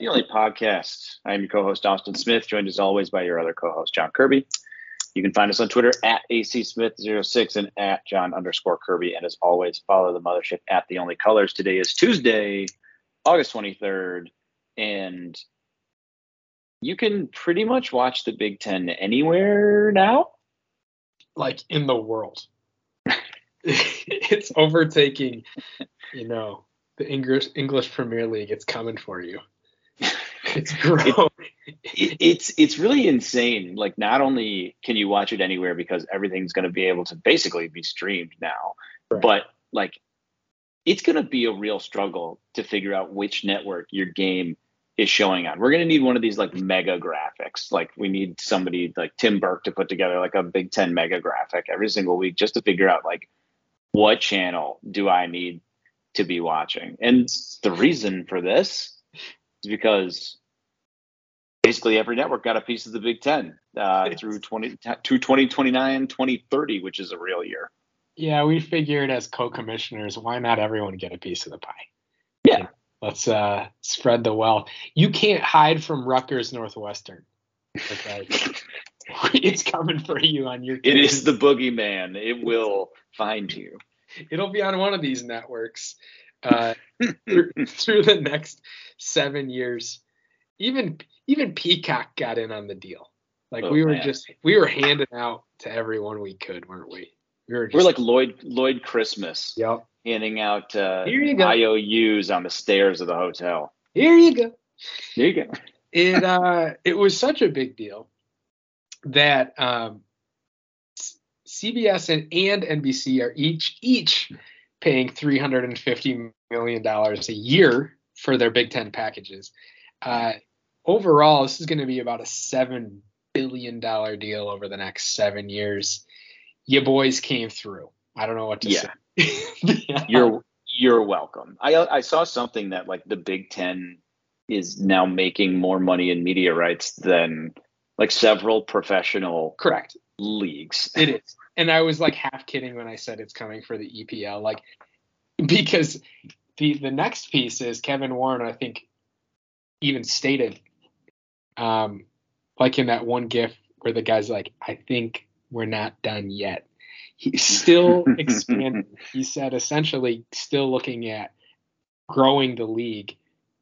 the only podcast. I am your co-host Austin Smith, joined as always by your other co-host John Kirby. You can find us on Twitter at acsmith06 and at John underscore Kirby. And as always, follow the mothership at the only colors. Today is Tuesday, August 23rd, and you can pretty much watch the Big Ten anywhere now. like in the world. it's overtaking, you know, the English English Premier League. It's coming for you. It's growing. It, it's it's really insane. Like, not only can you watch it anywhere because everything's going to be able to basically be streamed now, Right. but like, it's going to be a real struggle to figure out which network your game is showing on. We're going to need one of these like mega graphics. Like, we need somebody like Tim Burke to put together like a Big Ten mega graphic every single week just to figure out like what channel do I need to be watching. And the reason for this is because basically every network got a piece of the Big Ten uh, through 20 to 2029, 2030, which is a real year. yeah, we figured as co-commissioners, why not everyone get a piece of the pie? Yeah. Let's uh, spread the wealth. You can't hide from Rutgers Northwestern. Okay. it's coming for you on your. It is the boogeyman. It will find you. It'll be on one of these networks uh, through, through the next seven years. Even even Peacock got in on the deal. Like Oh, we were man. just we were handing out to everyone we could, weren't we? We were just We're like Lloyd Lloyd Christmas yep. handing out uh, Here. IOUs on the stairs of the hotel. Here you go. There you go. It uh it was such a big deal that um CBS and, and NBC are each each paying 350 million dollars a year for their Big Ten packages. Uh, overall, this is going to be about a seven billion dollar deal over the next seven years. You boys came through. I don't know what to Yeah. say. Yeah. You're you're welcome. I I saw something that like the Big Ten is now making more money in media rights than like several professional correct. leagues. It is. And I was like half kidding when I said it's coming for the EPL, like because the the next piece is Kevin Warren, I think, even stated, um, like in that one GIF where the guy's like, I think we're not done yet. He's still expanding. he said essentially still looking at growing the league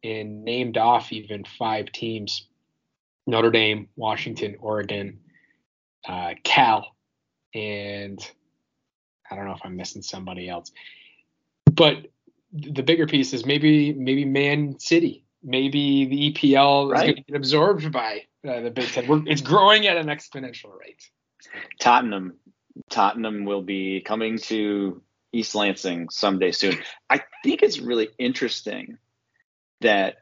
and named off even five teams Notre Dame, Washington, Oregon, uh, Cal, and I don't know if I'm missing somebody else. But the bigger piece is maybe maybe Man City, maybe the EPL is going to get absorbed by uh, the Big Ten. We're, it's growing at an exponential rate. Tottenham Tottenham will be coming to East Lansing someday soon. I think it's really interesting that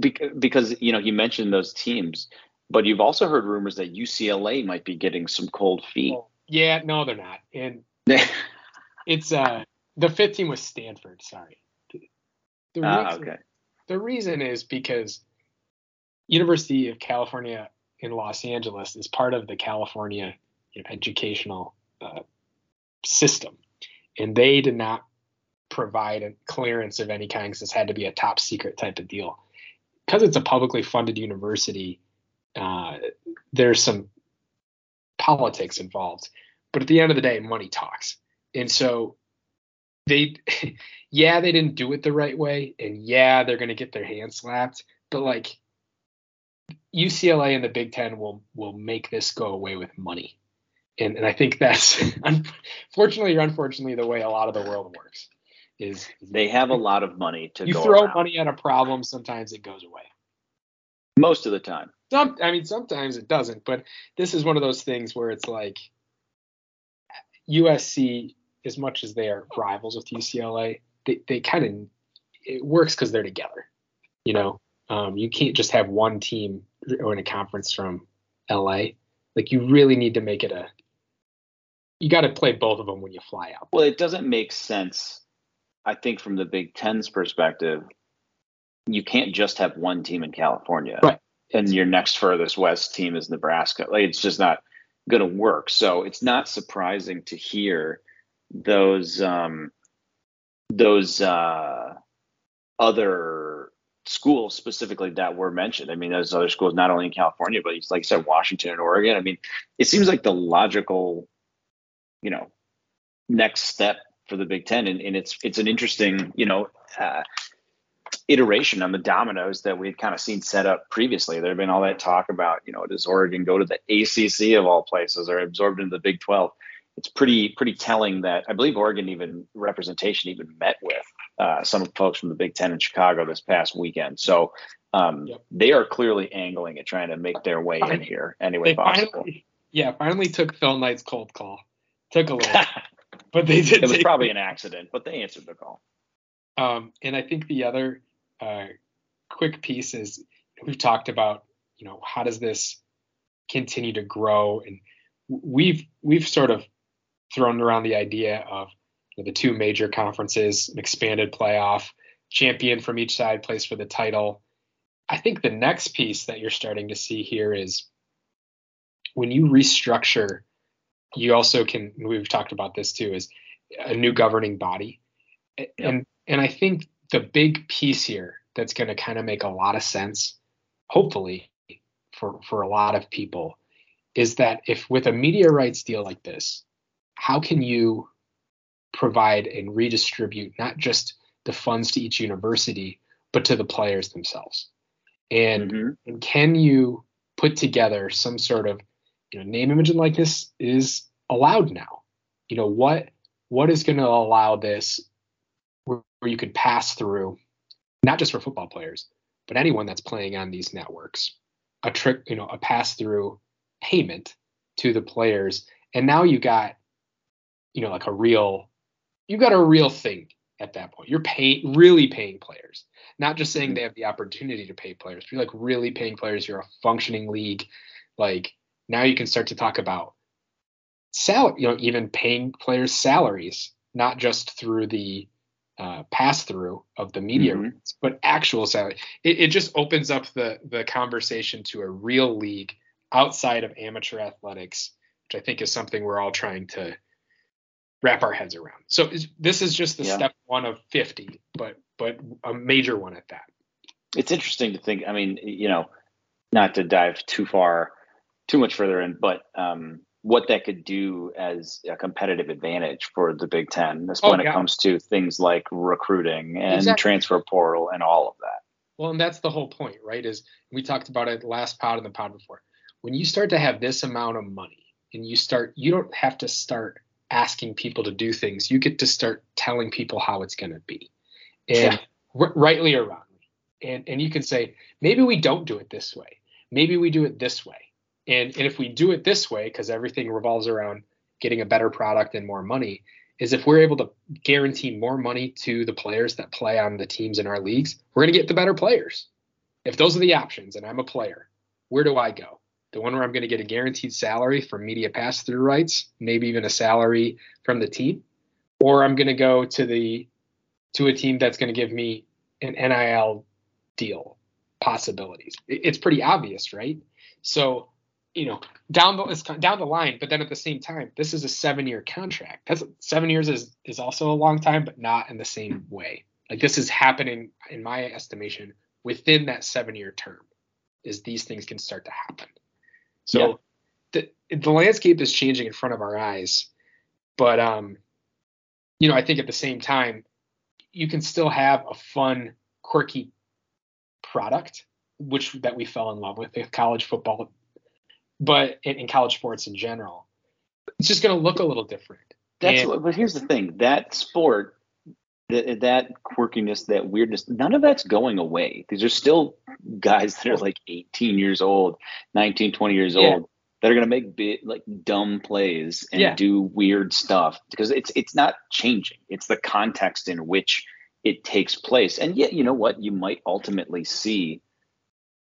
because you know you mentioned those teams, but you've also heard rumors that UCLA might be getting some cold feet. Yeah, no, they're not, and it's uh the fifth team was Stanford. Sorry. The Ah, okay. The reason is because University of California in Los Angeles is part of the California you know, educational uh, system, and they did not provide a clearance of any kind because this had to be a top secret type of deal. Because it's a publicly funded university, uh, there's some politics involved, but at the end of the day, money talks, and so they, yeah, they didn't do it the right way, and yeah, they're going to get their hands slapped, but like UCLA and the Big Ten will will make this go away with money, and and I think that's unfortunately or unfortunately the way a lot of the world works. Is they have a lot of money to you throw around. money at a problem, sometimes it goes away. most of the time. Some, I mean, sometimes it doesn't, but this is one of those things where it's like USC, as much as they are rivals with UCLA, they, they kind of it works because they're together. You know, um, you can't just have one team or in a conference from LA. Like you really need to make it a. You got to play both of them when you fly out. Well, it doesn't make sense. I think from the Big Ten's perspective, you can't just have one team in California, Right. and your next furthest west team is Nebraska. Like it's just not going to work. So it's not surprising to hear those um, those uh, other schools specifically that were mentioned. I mean, those other schools not only in California, but like you said, Washington and Oregon. I mean, it seems like the logical, you know, next step for the Big Ten, and, and it's it's an interesting, you know. Uh, iteration on the dominoes that we had kind of seen set up previously. There had been all that talk about, you know, does Oregon go to the ACC of all places or absorbed into the Big 12? It's pretty pretty telling that I believe Oregon even representation even met with uh, some folks from the Big Ten in Chicago this past weekend. So um, Yep. they are clearly angling at trying to make their way in here any way possible. finally, yeah, finally took Phil Knight's cold call. Took a little, but they did. it was probably an accident, but they answered the call. Um, and I think the other uh, quick piece is we've talked about, you know, how does this continue to grow? And we've we've sort of thrown around the idea of you know, the two major conferences, an expanded playoff, champion from each side plays for the title. I think the next piece that you're starting to see here is when you restructure, you also can. We've talked about this too. Is a new governing body, and and I think the big piece here that's going to kind of make a lot of sense, hopefully, for for a lot of people, is that if with a media rights deal like this, how can you provide and redistribute not just the funds to each university, but to the players themselves? And Mhm. and can you put together some sort of you know name image and likeness is allowed now you know what what is going to allow this where, where you could pass through not just for football players but anyone that's playing on these networks a trick you know a pass through payment to the players and now you got you know like a real you got a real thing at that point. You're paying really paying players. Not just saying they have the opportunity to pay players but you're like really paying players. You're a functioning league. Like now you can start to talk about salary you know even paying players salaries not just through the uh, pass through of the media Mhm. rights, but actual salary it, it just opens up the the conversation to a real league outside of amateur athletics which i think is something we're all trying to wrap our heads around so this is just the Yeah. step one of 50 but but a major one at that it's interesting to think. I mean, you know, not to dive too far, too much further in, but um, what that could do as a competitive advantage for the Big Ten, Oh, when it comes to things like recruiting and Exactly. transfer portal and all of that. Well, and that's the whole point, right? Is we talked about it last pod and the pod before. When you start to have this amount of money and you start, you don't have to start asking people to do things. You get to start telling people how it's going to be, and Yeah. r- rightly or wrongly. And and you can say maybe we don't do it this way. Maybe we do it this way. And and if we do it this way, because everything revolves around getting a better product and more money, is if we're able to guarantee more money to the players that play on the teams in our leagues, we're going to get the better players. If those are the options and I'm a player, where do I go? The one where I'm going to get a guaranteed salary from media pass through rights, maybe even a salary from the team, or I'm going to go to the to a team that's going to give me an NIL deal possibilities. It's pretty obvious, right? So, you know, down the down the line, but then at the same time, this is a seven year contract. That's seven years is is also a long time, but not in the same way. Like this is happening, in my estimation, within that seven year term, is these things can start to happen. So yeah. the the landscape is changing in front of our eyes, but um, you know, I think at the same time, you can still have a fun, quirky product, which that we fell in love with, with college football, but in, in college sports in general, it's just going to look a little different. That's and, but here's the thing: that sport that, that quirkiness, that weirdness, none of that's going away. These are still guys that are like 18 years old, 19, 20 years yeah. old that are going to make big, like dumb plays and yeah. do weird stuff because it's it's not changing. It's the context in which it takes place. And yet, you know what? You might ultimately see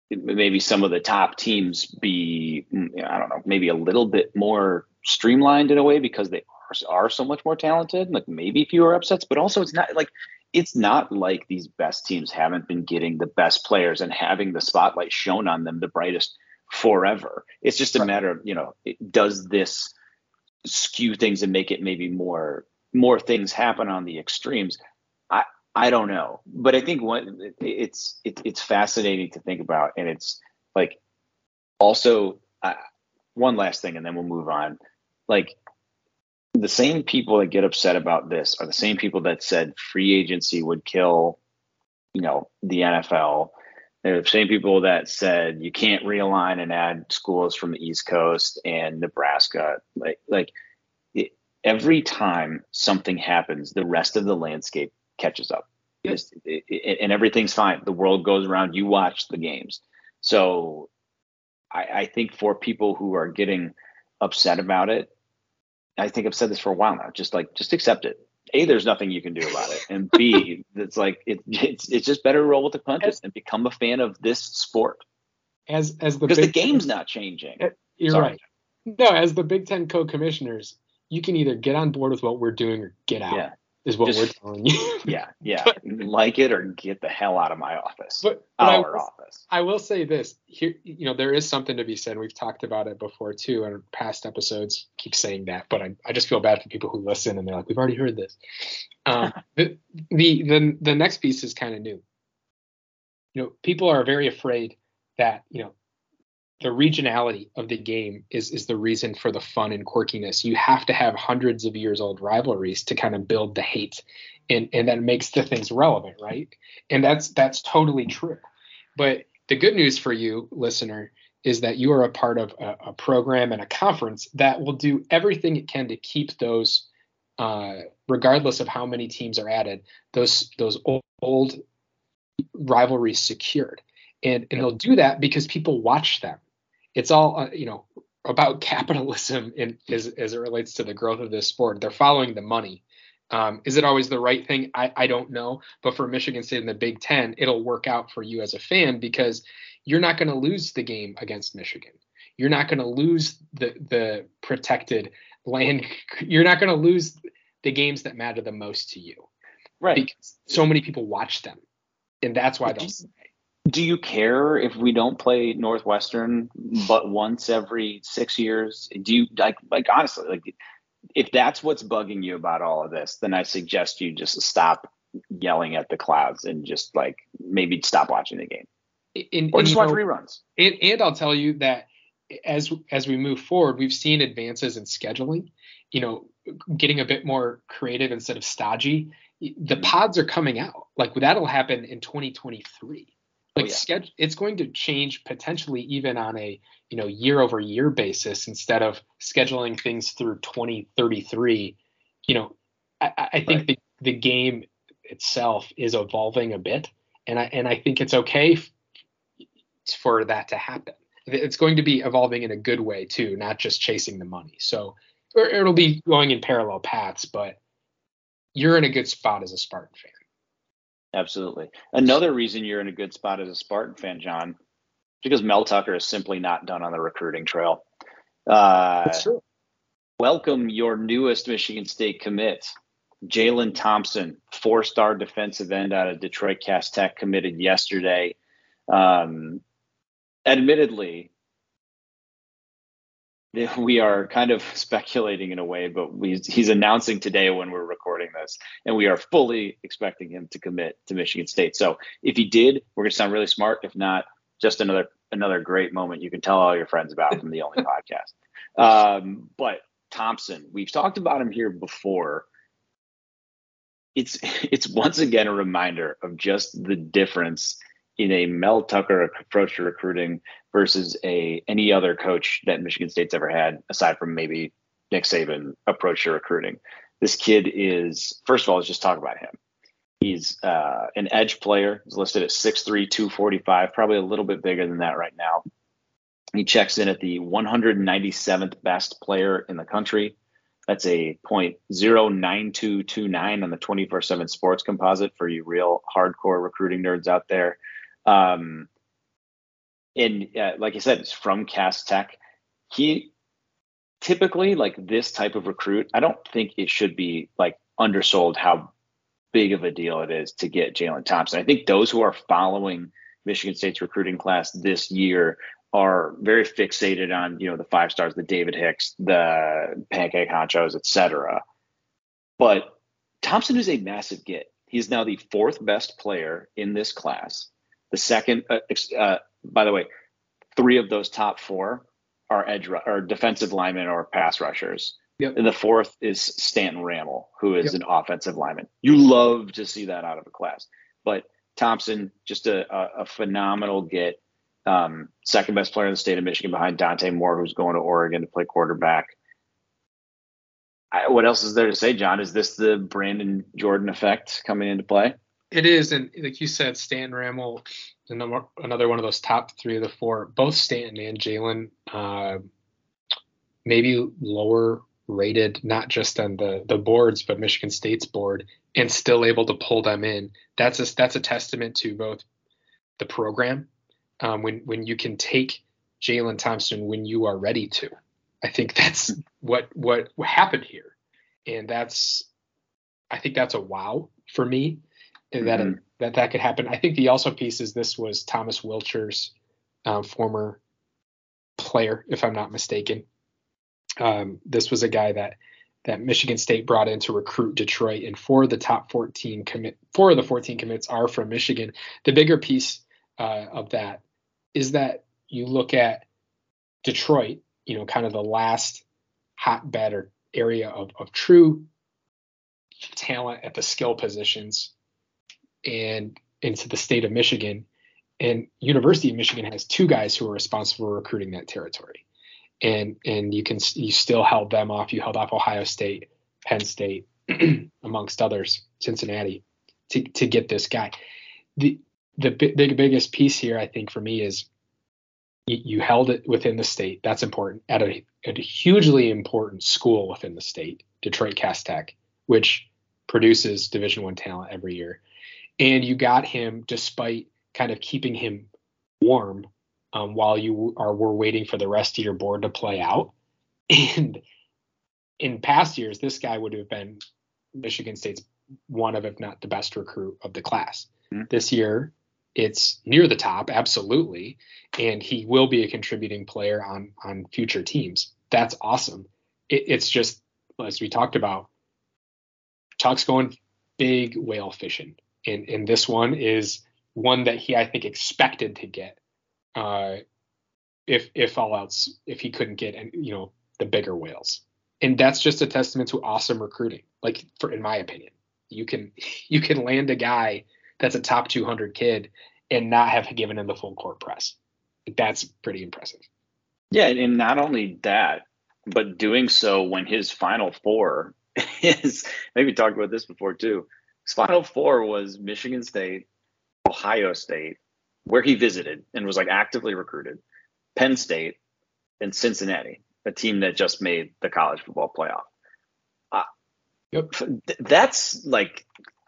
maybe some of the top teams be, mm, I don't know, maybe a little bit more streamlined in a way because they are so much more talented, like maybe fewer upsets, but also it's not like it's not like these best teams haven't been getting the best players and having the spotlight shown on them the brightest forever. It's just a right. matter of, you know, does this skew things and make it maybe more more things happen on the extremes? I I don't know, but I think what it's it, it's fascinating to think about, and it's like also uh, one last thing, and then we'll move on. Like the same people that get upset about this are the same people that said free agency would kill, you know, the NFL. They're the same people that said you can't realign and add schools from the East Coast and Nebraska. Like, like it, every time something happens, the rest of the landscape catches up, yes. it, it, and everything's fine. The world goes around. You watch the games. So, I, I think for people who are getting upset about it, I think I've said this for a while now. Just like just accept it. A, there's nothing you can do about it, and B, it's like it, it's it's just better to roll with the punches and become a fan of this sport. As as the because the game's Ten, not changing. Eh, you're Sorry. right. No, as the Big Ten co-commissioners, you can either get on board with what we're doing or get out. Yeah is what Just, we're telling you. yeah, yeah. but, like it or get the hell out of my office. But, but our I will, office. I will say this here, you know, there is something to be said. We've talked about it before too in past episodes. Keep saying that, but I, I just feel bad for people who listen and they're like, we've already heard this. Um, the, the the the next piece is kind of new. You know, people are very afraid that you know the regionality of the game is is the reason for the fun and quirkiness. You have to have hundreds of years old rivalries to kind of build the hate, and and that makes the things relevant, right? And that's that's totally true. But the good news for you, listener, is that you are a part of a, a program and a conference that will do everything it can to keep those, uh, regardless of how many teams are added, those those old, old rivalries secured. And, and they'll do that because people watch them it's all uh, you know about capitalism in, as, as it relates to the growth of this sport. They're following the money. Um, is it always the right thing? I, I don't know. But for Michigan State in the Big Ten, it'll work out for you as a fan because you're not going to lose the game against Michigan. You're not going to lose the the protected land. You're not going to lose the games that matter the most to you. Right. Because so many people watch them, and that's why they'll do you care if we don't play Northwestern but once every six years? Do you like like honestly like if that's what's bugging you about all of this, then I suggest you just stop yelling at the clouds and just like maybe stop watching the game and, or just watch know, reruns. And, and I'll tell you that as as we move forward, we've seen advances in scheduling. You know, getting a bit more creative instead of stodgy. The mm-hmm. pods are coming out. Like that'll happen in 2023 Oh, like oh, yeah. schedule it's going to change potentially even on a you know year over year basis instead of scheduling things through 2033 you know i, I think right. the, the game itself is evolving a bit and i and i think it's okay f- for that to happen it's going to be evolving in a good way too not just chasing the money so or it'll be going in parallel paths but you're in a good spot as a spartan fan Absolutely. Another reason you're in a good spot as a Spartan fan, John, because Mel Tucker is simply not done on the recruiting trail. Uh, That's true. Welcome your newest Michigan State commit, Jalen Thompson, four-star defensive end out of Detroit Cass Tech, committed yesterday. Um, admittedly, we are kind of speculating in a way, but we, he's announcing today when we're recording this, and we are fully expecting him to commit to Michigan State. So if he did, we're going to sound really smart. If not, just another another great moment you can tell all your friends about from the only podcast. Um, but Thompson, we've talked about him here before. It's it's once again a reminder of just the difference in a Mel Tucker approach to recruiting versus a any other coach that Michigan State's ever had, aside from maybe Nick Saban approach to recruiting. This kid is first of all, let's just talk about him. He's uh, an edge player. He's listed at 6'3", 245, probably a little bit bigger than that right now. He checks in at the 197th best player in the country. That's a .09229 on the 24/7 Sports Composite for you real hardcore recruiting nerds out there. Um, and uh, like I said, it's from Cass Tech. He typically like this type of recruit. I don't think it should be like undersold how big of a deal it is to get Jalen Thompson. I think those who are following Michigan State's recruiting class this year are very fixated on you know the five stars, the David Hicks, the Pancake Honchos, etc. But Thompson is a massive get. He's now the fourth best player in this class. The second, uh, uh, by the way, three of those top four are edge or defensive linemen or pass rushers. Yep. And the fourth is Stanton Ramil, who is yep. an offensive lineman. You love to see that out of a class. But Thompson, just a, a, a phenomenal get. Um, second best player in the state of Michigan behind Dante Moore, who's going to Oregon to play quarterback. I, what else is there to say, John? Is this the Brandon Jordan effect coming into play? It is, and like you said, Stan Ramil, another one of those top three of the four. Both Stanton and Jalen, uh, maybe lower rated, not just on the the boards, but Michigan State's board, and still able to pull them in. That's a that's a testament to both the program um, when when you can take Jalen Thompson when you are ready to. I think that's what what happened here, and that's I think that's a wow for me that mm-hmm. that that could happen. I think the also piece is this was Thomas Wilcher's um, former player, if I'm not mistaken. Um, this was a guy that that Michigan State brought in to recruit Detroit, and four of the top 14 commit, four of the 14 commits are from Michigan. The bigger piece uh, of that is that you look at Detroit, you know, kind of the last hotbed or area of, of true talent at the skill positions and into the state of Michigan. And University of Michigan has two guys who are responsible for recruiting that territory. And and you can you still held them off. You held off Ohio State, Penn State, amongst others, Cincinnati, to to get this guy. The the big biggest piece here, I think, for me is you, you held it within the state. That's important at a, at a hugely important school within the state, Detroit Cass Tech, which produces Division One talent every year and you got him despite kind of keeping him warm um, while you are were waiting for the rest of your board to play out. And in past years, this guy would have been Michigan State's one of, if not the best recruit of the class. Mm-hmm. This year, it's near the top, absolutely, and he will be a contributing player on on future teams. That's awesome. It, it's just as we talked about, Chuck's going big whale fishing and and this one is one that he I think expected to get. Uh, if if all else, if he couldn't get and you know the bigger whales, and that's just a testament to awesome recruiting. Like for in my opinion, you can you can land a guy that's a top 200 kid and not have given him the full court press. That's pretty impressive. Yeah, and not only that, but doing so when his final four is maybe talked about this before too. Final four was Michigan State, Ohio State, where he visited and was like actively recruited, Penn State, and Cincinnati, a team that just made the college football playoff. Uh, yep. That's like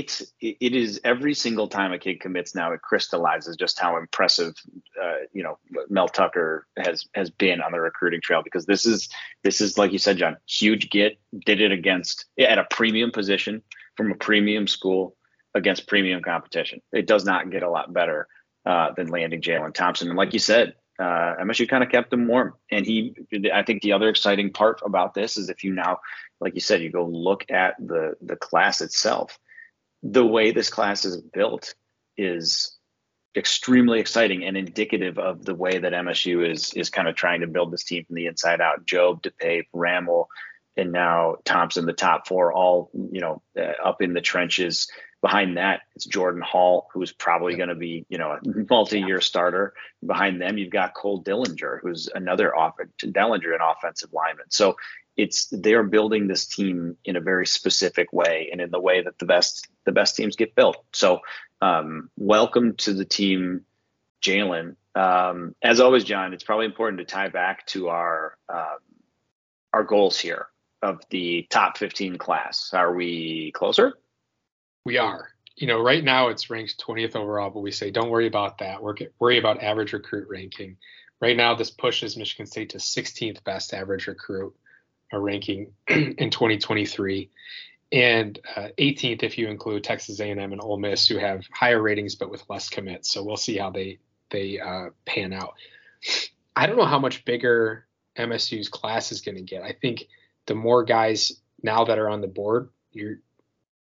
it's it is every single time a kid commits now it crystallizes just how impressive uh, you know Mel Tucker has has been on the recruiting trail because this is this is like you said John huge get did it against at a premium position from a premium school against premium competition it does not get a lot better uh, than landing Jalen Thompson and like you said uh, MSU kind of kept him warm. And he, I think the other exciting part about this is if you now, like you said, you go look at the the class itself, the way this class is built is extremely exciting and indicative of the way that MSU is is kind of trying to build this team from the inside out. Jobe, DePape, Ramil, and now Thompson, the top four, all you know, uh, up in the trenches. Behind that, it's Jordan Hall, who's probably going to be, you know, a multi-year starter. Behind them, you've got Cole Dillinger, who's another off Dellinger, an offensive lineman. So it's they're building this team in a very specific way and in the way that the best the best teams get built. So um, welcome to the team, Jalen. Um, as always, John, it's probably important to tie back to our uh, our goals here of the top 15 class. Are we closer? We are. You know, right now it's ranked 20th overall, but we say don't worry about that. We're worry about average recruit ranking. Right now, this pushes Michigan State to 16th best average recruit ranking in 2023, and uh, 18th if you include Texas A&M and Ole Miss, who have higher ratings but with less commits. So we'll see how they they uh, pan out. I don't know how much bigger MSU's class is going to get. I think the more guys now that are on the board, you're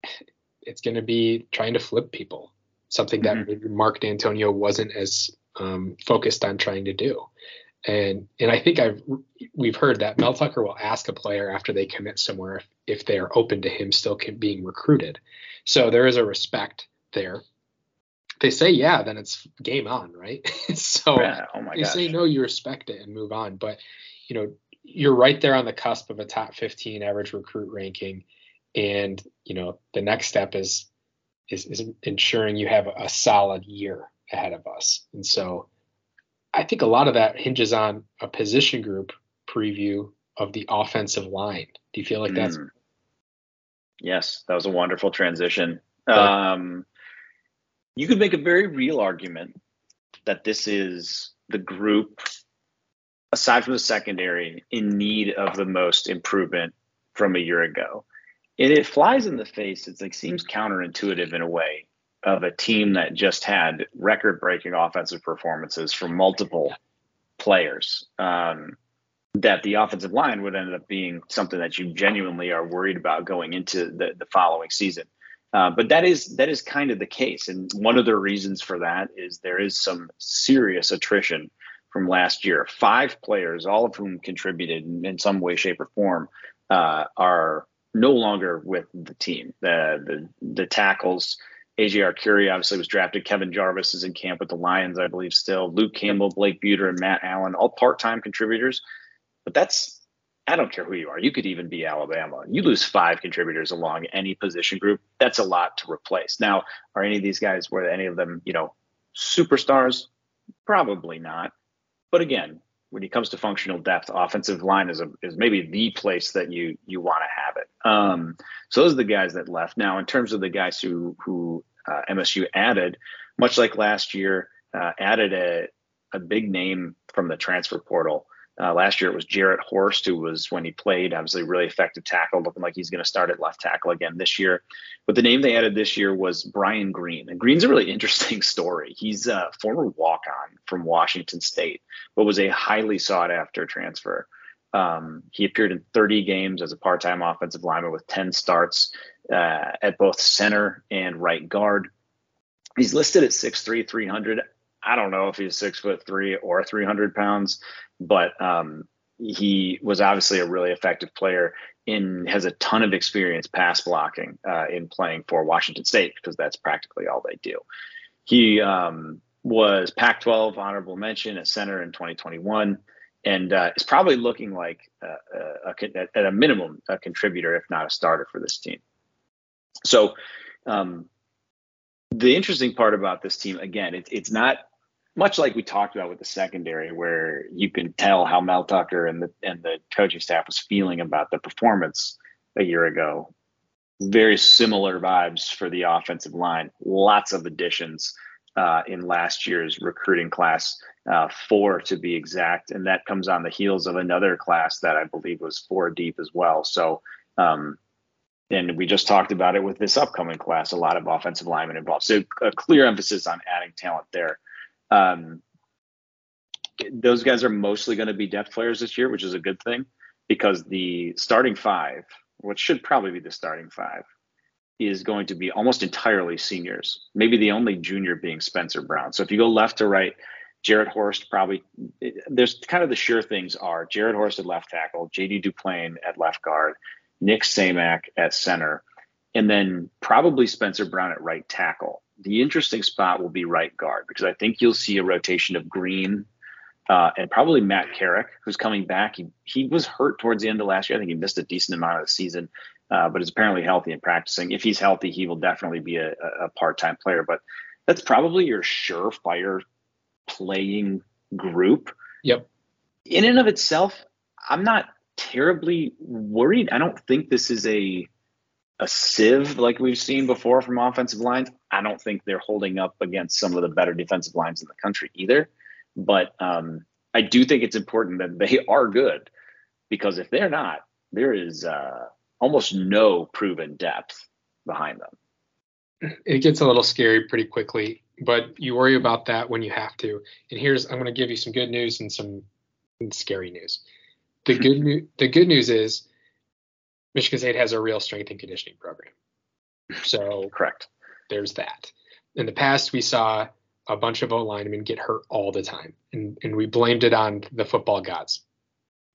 it's going to be trying to flip people, something that mm-hmm. Mark Dantonio wasn't as um, focused on trying to do. And and I think I've we've heard that Mel Tucker will ask a player after they commit somewhere if, if they are open to him still being recruited. So there is a respect there. If they say yeah, then it's game on, right? so yeah, oh they gosh. say no, you respect it and move on. But you know, you're right there on the cusp of a top 15 average recruit ranking, and you know the next step is is, is ensuring you have a solid year ahead of us. And so I think a lot of that hinges on a position group preview of the offensive line. Do you feel like that's? Mm. Yes, that was a wonderful transition. Um, you could make a very real argument that this is the group, aside from the secondary, in need of the most improvement from a year ago. And it flies in the face. It's like seems counterintuitive in a way of a team that just had record breaking offensive performances from multiple players. Um, that the offensive line would end up being something that you genuinely are worried about going into the, the following season. Uh, but that is that is kind of the case, and one of the reasons for that is there is some serious attrition from last year. Five players, all of whom contributed in, in some way, shape, or form, uh, are no longer with the team. The the, the tackles AJ Arcuri obviously was drafted. Kevin Jarvis is in camp with the Lions, I believe, still. Luke Campbell, Blake Bueter, and Matt Allen, all part time contributors. But that's, I don't care who you are. You could even be Alabama. You lose five contributors along any position group. That's a lot to replace. Now, are any of these guys, were any of them, you know, superstars? Probably not. But again, when it comes to functional depth, offensive line is a, is maybe the place that you you want to have it. Um, so those are the guys that left. Now, in terms of the guys who who uh, MSU added, much like last year, uh, added a a big name from the transfer portal. Uh, last year it was Jarrett Horst, who was when he played, obviously really effective tackle, looking like he's going to start at left tackle again this year. But the name they added this year was Brian Greene, and Greene's a really interesting story. He's a former walk-on from Washington State, but was a highly sought-after transfer. Um, he appeared in 30 games as a part-time offensive lineman with 10 starts uh, at both center and right guard. He's listed at 6'3", 300. I don't know if he's six foot three or 300 pounds, but um, he was obviously a really effective player in has a ton of experience pass blocking uh, in playing for Washington State because that's practically all they do. He um, was Pac-12 honorable mention at center in 2021 and uh, is probably looking like a, a, at a minimum a contributor, if not a starter for this team. So um, the interesting part about this team, again, it, it's not much like we talked about with the secondary, where you can tell how Mel Tucker and the and the coaching staff was feeling about the performance a year ago. Very similar vibes for the offensive line. Lots of additions uh, in last year's recruiting class, uh, four to be exact, and that comes on the heels of another class that I believe was four deep as well. So, um, and we just talked about it with this upcoming class, a lot of offensive linemen involved. So, a clear emphasis on adding talent there. Um, those guys are mostly going to be depth players this year, which is a good thing because the starting five, what should probably be the starting five, is going to be almost entirely seniors. Maybe the only junior being Spencer Brown. So if you go left to right, Jarrett Horst probably there's kind of the sure things are Jarrett Horst at left tackle, JD Duplain at left guard, Nick Samac at center, and then probably Spencer Brown at right tackle. The interesting spot will be right guard because I think you'll see a rotation of Greene uh, and probably Matt Carrick, who's coming back. He he was hurt towards the end of last year. I think he missed a decent amount of the season, uh, but is apparently healthy and practicing. If he's healthy, he will definitely be a, a part-time player. But that's probably your surefire playing group. Yep. In and of itself, I'm not terribly worried. I don't think this is a a sieve like we've seen before from offensive lines. I don't think they're holding up against some of the better defensive lines in the country either. But um, I do think it's important that they are good because if they're not, there is uh, almost no proven depth behind them. It gets a little scary pretty quickly, but you worry about that when you have to. And here's I'm going to give you some good news and some scary news. The good news the good news is Michigan State has a real strength and conditioning program. So correct. There's that. In the past, we saw a bunch of O linemen get hurt all the time, and, and we blamed it on the football gods.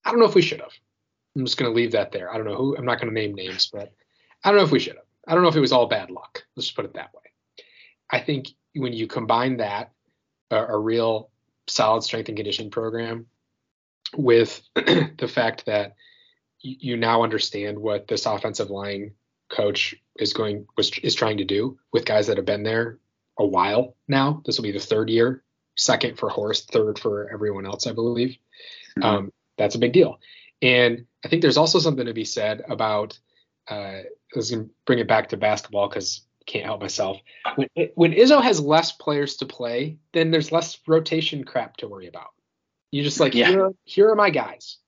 I don't know if we should have. I'm just going to leave that there. I don't know who. I'm not going to name names, but I don't know if we should have. I don't know if it was all bad luck. Let's just put it that way. I think when you combine that, a, a real solid strength and conditioning program, with the fact that you now understand what this offensive line coach is going was is trying to do with guys that have been there a while now. This will be the third year, second for Horst, third for everyone else, I believe. Mm-hmm. Um, that's a big deal. And I think there's also something to be said about. Uh, I was going to bring it back to basketball because can't help myself. When, when Izzo has less players to play, then there's less rotation crap to worry about. You just like yeah. here, here are my guys.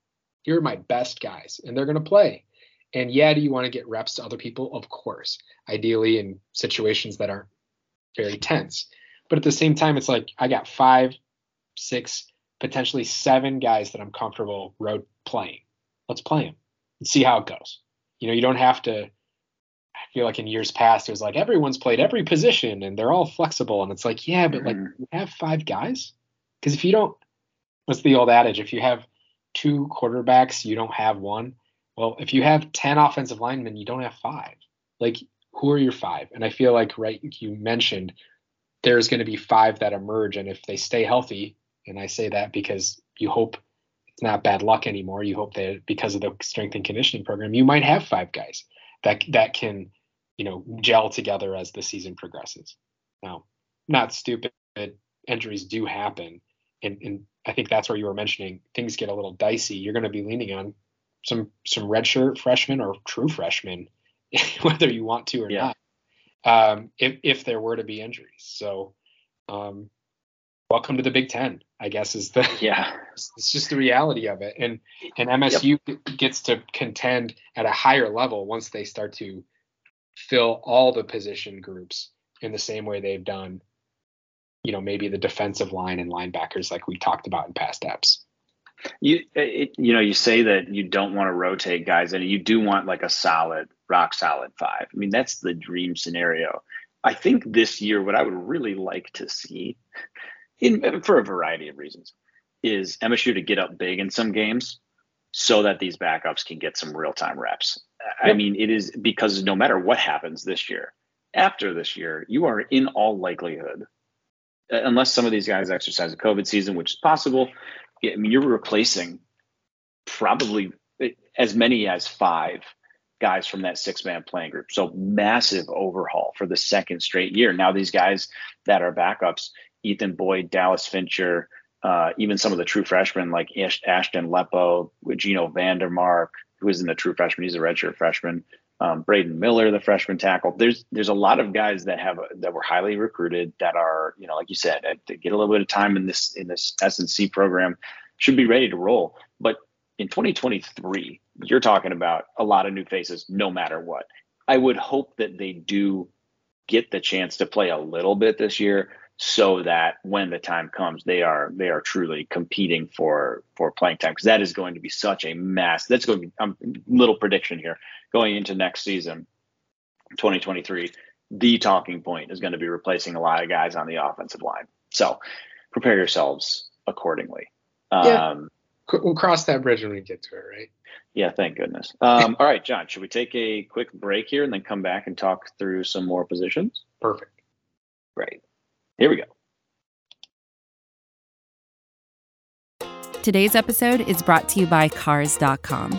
Here are my best guys, and they're going to play. And yeah, do you want to get reps to other people? Of course, ideally in situations that aren't very tense. But at the same time, it's like I got five, six, potentially seven guys that I'm comfortable road playing. Let's play them and see how it goes. You know, you don't have to. I feel like in years past it was like everyone's played every position and they're all flexible, and it's like yeah, but like mm-hmm. you have five guys because if you don't, what's the old adage? If you have two quarterbacks, you don't have one. Well, if you have ten offensive linemen, you don't have five. Like who are your five? And I feel like, right, you mentioned there's going to be five that emerge. And if they stay healthy, and I say that because you hope it's not bad luck anymore, you hope that because of the strength and conditioning program, you might have five guys that that can, you know, gel together as the season progresses. Now, not stupid, but injuries do happen. And, and I think that's where you were mentioning things get a little dicey. You're going to be leaning on some some redshirt freshmen or true freshmen whether you want to or yeah. not, um, if, if there were to be injuries. So, um, welcome to the Big Ten, I guess is the yeah. It's just the reality of it, and and MSU yep. gets to contend at a higher level once they start to fill all the position groups in the same way they've done. You know, maybe the defensive line and linebackers, like we talked about in past apps. You it, you know you say that you don't want to rotate guys and you do want like a solid rock solid five. I mean that's the dream scenario. I think this year what I would really like to see in for a variety of reasons is MSU to get up big in some games so that these backups can get some real time reps. Yep. I mean it is because no matter what happens this year, after this year, you are in all likelihood unless some of these guys exercise a COVID season, which is possible, I mean, you're replacing probably as many as five guys from that six man playing group. So massive overhaul for the second straight year. Now, these guys that are backups, Ethan Boyd, Dallas Fincher, uh, even some of the true freshmen like Ashton Lepo, Geno VanDeMark, who isn't a true freshman, he's a redshirt freshman. Um, Braden Miller, the freshman tackle. There's there's a lot of guys that have that were highly recruited that are you know like you said to get a little bit of time in this in this SNC program should be ready to roll. But in 2023, you're talking about a lot of new faces, no matter what. I would hope that they do get the chance to play a little bit this year so that when the time comes, they are they are truly competing for for playing time because that is going to be such a mess That's going to be a um, little prediction here going into next season, 2023. The talking point is going to be replacing a lot of guys on the offensive line. So prepare yourselves accordingly. Yeah. Um, we'll cross that bridge when we get to it, right? Yeah, thank goodness. Um, all right, John, should we take a quick break here and then come back and talk through some more positions? Perfect. Great. Here we go. Today's episode is brought to you by Cars.com.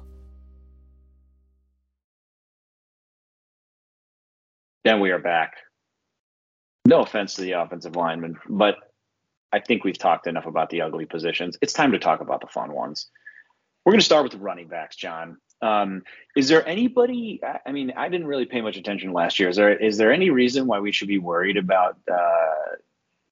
Then we are back. No offense to the offensive lineman, but I think we've talked enough about the ugly positions. It's time to talk about the fun ones. We're going to start with the running backs, John. Um, is there anybody? I mean, I didn't really pay much attention last year. Is there is there any reason why we should be worried about uh,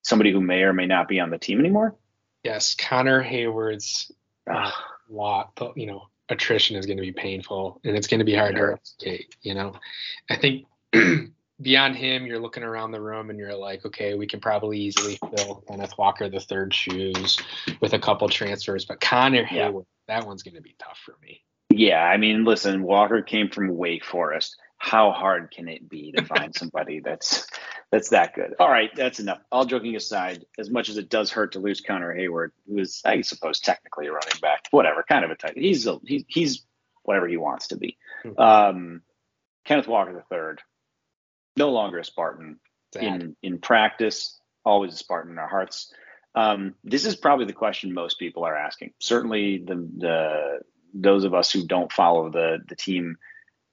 somebody who may or may not be on the team anymore? Yes, Connor Heyward's uh, lot, you know, attrition is going to be painful, and it's going to be hard to replicate. You know, I think beyond him, you're looking around the room and you're like, okay, we can probably easily fill Kenneth Walker the third shoes with a couple transfers, but Connor yeah. That one's going to be tough for me. Yeah, I mean, listen, Walker came from Wake Forest. How hard can it be to find somebody that's that's that good? All right, that's enough. All joking aside, as much as it does hurt to lose Connor Heyward, who is, I suppose, technically a running back, whatever, kind of a tight. He's a, he, he's whatever he wants to be. Hmm. Um, Kenneth Walker the third no longer a Spartan Sad. in in practice. Always a Spartan in our hearts. Um, this is probably the question most people are asking. Certainly, the the those of us who don't follow the the team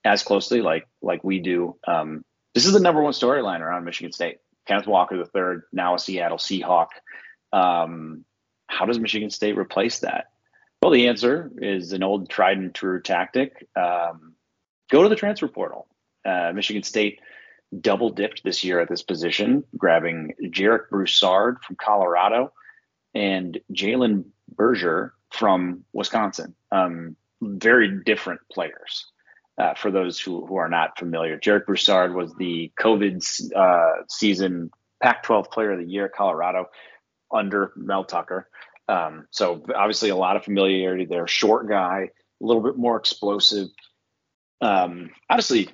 as closely, like like we do. Um, this is the number one storyline around Michigan State. Kenneth Walker the third, now a Seattle Seahawk. Um, how does Michigan State replace that? Well, the answer is an old tried and true tactic. Um, go to the transfer portal. Uh, Michigan State double dipped this year at this position, grabbing Jarek Broussard from Colorado and Jalen Berger from Wisconsin. Um, very different players. Uh, for those who, who are not familiar, Jarek Broussard was the COVID uh, season Pac-12 Player of the Year Colorado under Mel Tucker. Um, so obviously a lot of familiarity there. Short guy, a little bit more explosive. Um, honestly,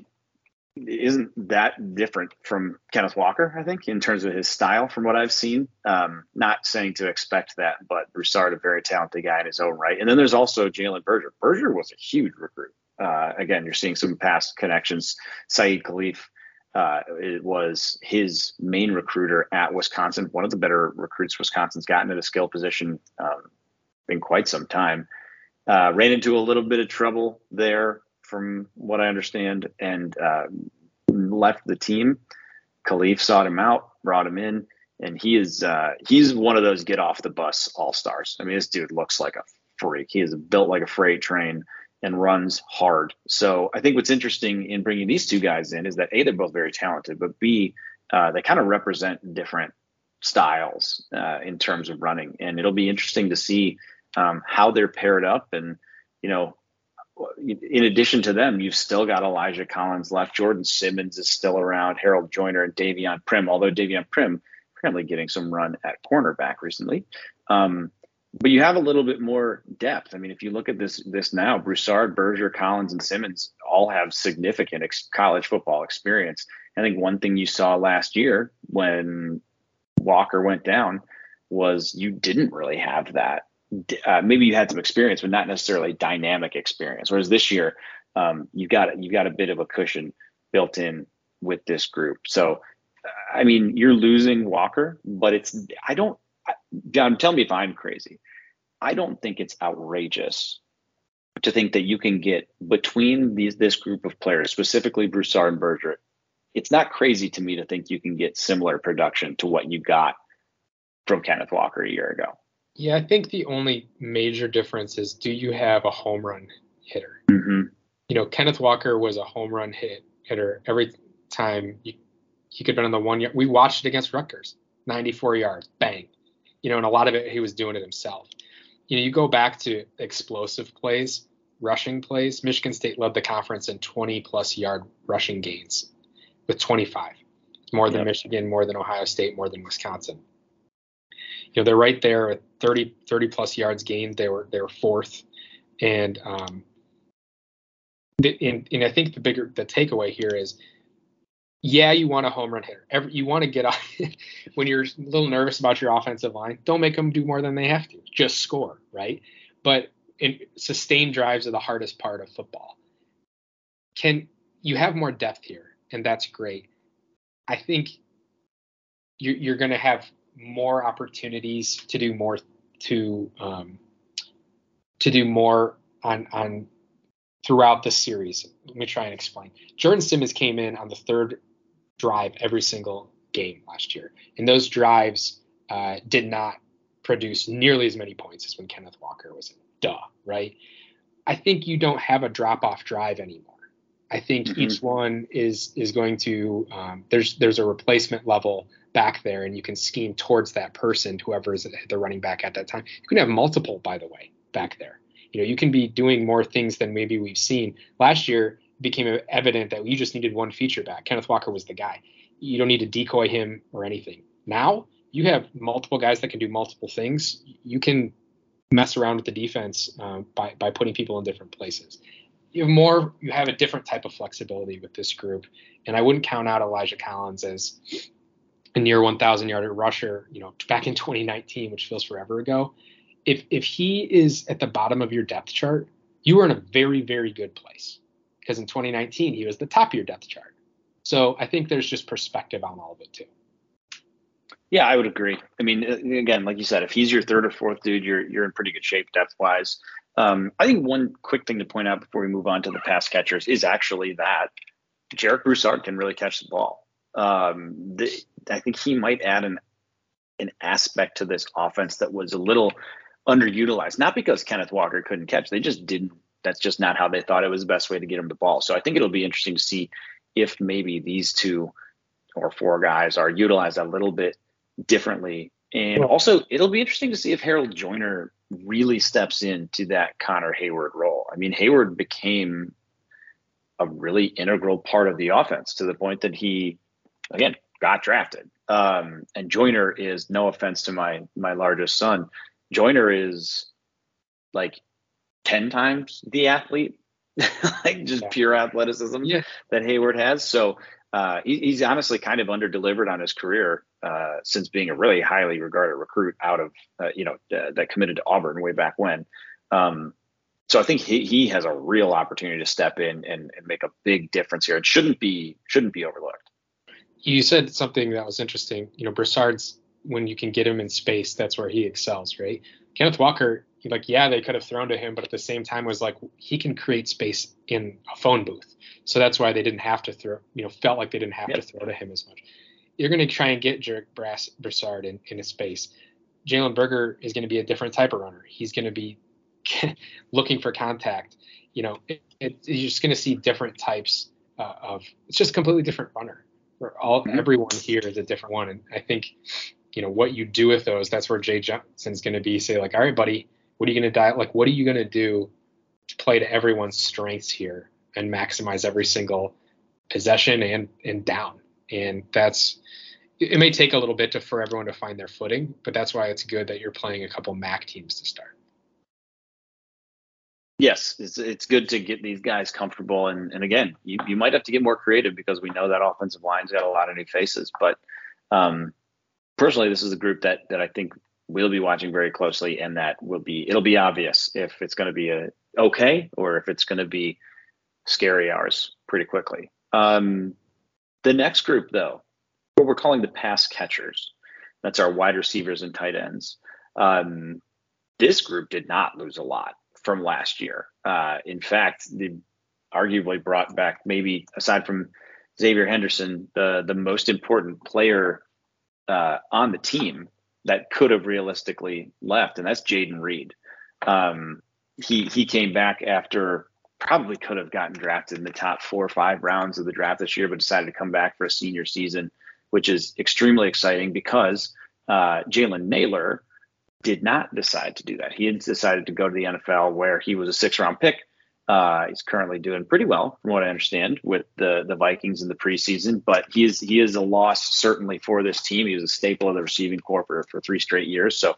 isn't that different from Kenneth Walker, I think, in terms of his style from what I've seen. Um, not saying to expect that, but Broussard, a very talented guy in his own right. And then there's also Jalen Berger. Berger was a huge recruit. Uh, again, you're seeing some past connections. Saeed Khalif uh, was his main recruiter at Wisconsin, one of the better recruits Wisconsin's gotten at a skill position um, in quite some time. Uh, ran into a little bit of trouble there from what I understand, and uh, left the team. Khalif sought him out, brought him in, and he is uh, he's one of those get off the bus all stars. I mean, this dude looks like a freak. He is built like a freight train and runs hard. So I think what's interesting in bringing these two guys in is that a they're both very talented, but b uh, they kind of represent different styles uh, in terms of running, and it'll be interesting to see um, how they're paired up and you know in addition to them, you've still got Elijah Collins left. Jordan Simmons is still around. Harold Joyner and Davion Primm, although Davion Primm apparently getting some run at cornerback recently. Um, but you have a little bit more depth. I mean, if you look at this this now, Broussard, Berger, Collins, and Simmons all have significant ex- college football experience. I think one thing you saw last year when Walker went down was you didn't really have that uh, maybe you had some experience, but not necessarily dynamic experience. Whereas this year, um, you've got you've got a bit of a cushion built in with this group. So, I mean, you're losing Walker, but it's I don't. John, tell me if I'm crazy. I don't think it's outrageous to think that you can get between these this group of players, specifically Broussard and Berger. It's not crazy to me to think you can get similar production to what you got from Kenneth Walker a year ago. Yeah, I think the only major difference is do you have a home run hitter? Mm-hmm. You know, Kenneth Walker was a home run hit hitter every time you, he could have been on the one yard. We watched it against Rutgers, 94 yards, bang. You know, and a lot of it he was doing it himself. You know, you go back to explosive plays, rushing plays. Michigan State led the conference in 20 plus yard rushing gains with 25, more than yep. Michigan, more than Ohio State, more than Wisconsin you know they're right there at 30 30 plus yards gained. They were they were fourth, and um, the, and, and I think the bigger the takeaway here is, yeah, you want a home run hitter. Every, you want to get when you're a little nervous about your offensive line. Don't make them do more than they have to. Just score, right? But in, sustained drives are the hardest part of football. Can you have more depth here, and that's great. I think you're, you're going to have more opportunities to do more to um, to do more on on throughout the series. Let me try and explain. Jordan Simmons came in on the third drive every single game last year, and those drives uh, did not produce nearly as many points as when Kenneth Walker was in. Duh, right? I think you don't have a drop off drive anymore. I think mm-hmm. each one is is going to um, there's there's a replacement level back there and you can scheme towards that person, whoever is the running back at that time. You can have multiple, by the way, back there. You know, you can be doing more things than maybe we've seen. Last year became evident that you just needed one feature back. Kenneth Walker was the guy. You don't need to decoy him or anything. Now you have multiple guys that can do multiple things. You can mess around with the defense uh, by by putting people in different places. You have more. You have a different type of flexibility with this group, and I wouldn't count out Elijah Collins as a near 1,000 yard rusher, you know, back in 2019, which feels forever ago. If if he is at the bottom of your depth chart, you are in a very very good place because in 2019 he was the top of your depth chart. So I think there's just perspective on all of it too. Yeah, I would agree. I mean, again, like you said, if he's your third or fourth dude, you're you're in pretty good shape depth wise. Um, I think one quick thing to point out before we move on to the pass catchers is actually that Jarek Broussard can really catch the ball. Um, the, I think he might add an an aspect to this offense that was a little underutilized. Not because Kenneth Walker couldn't catch; they just didn't. That's just not how they thought it was the best way to get him the ball. So I think it'll be interesting to see if maybe these two or four guys are utilized a little bit differently. And also, it'll be interesting to see if Harold Joyner really steps into that Connor Heyward role. I mean, Heyward became a really integral part of the offense to the point that he, again, got drafted. Um, and Joyner is no offense to my my largest son. Joyner is like ten times the athlete, like just yeah. pure athleticism yeah. that Heyward has. So uh, he, he's honestly kind of under delivered on his career uh, since being a really highly regarded recruit out of uh, you know that committed to Auburn way back when. Um, so I think he, he has a real opportunity to step in and, and make a big difference here. It shouldn't be shouldn't be overlooked you said something that was interesting. You know, Broussard's when you can get him in space, that's where he excels, right? Kenneth Walker, like, yeah, they could have thrown to him, but at the same time was like he can create space in a phone booth. So that's why they didn't have to throw, you know, felt like they didn't have yep. to throw to him as much. You're going to try and get Jarek Brass Broussard in, in a space. Jalen Berger is going to be a different type of runner. He's going to be looking for contact. You know, it, it, you're just going to see different types uh, of. It's just a completely different runner for all everyone here is a different one. And I think, you know, what you do with those, that's where Jay Johnson's going to be. Say like, all right, buddy, what are you going to die? Like, what are you going to do to play to everyone's strengths here and maximize every single possession and and down? And that's it may take a little bit to for everyone to find their footing, but that's why it's good that you're playing a couple MAC teams to start yes, it's, it's good to get these guys comfortable. And, and again, you, you might have to get more creative because we know that offensive line's got a lot of new faces. But um, personally, this is a group that that I think we'll be watching very closely, and that will be it'll be obvious if it's going to be a okay or if it's going to be scary hours pretty quickly. Um, the next group, though, what we're calling the pass catchers, that's our wide receivers and tight ends. Um, this group did not lose a lot from last year. Uh, in fact, they arguably brought back maybe aside from Xavier Henderson, the the most important player uh, on the team that could have realistically left, and that's Jayden Reed. Um, he he came back after probably could have gotten drafted in the top four or five rounds of the draft this year, but decided to come back for a senior season, which is extremely exciting because uh, Jalen Nailor did not decide to do that. He had decided to go to the NFL where he was a six round pick. Uh, he's currently doing pretty well, from what I understand, with the the Vikings in the preseason. But he is he is a loss certainly for this team. He was a staple of the receiving corps for, for three straight years, so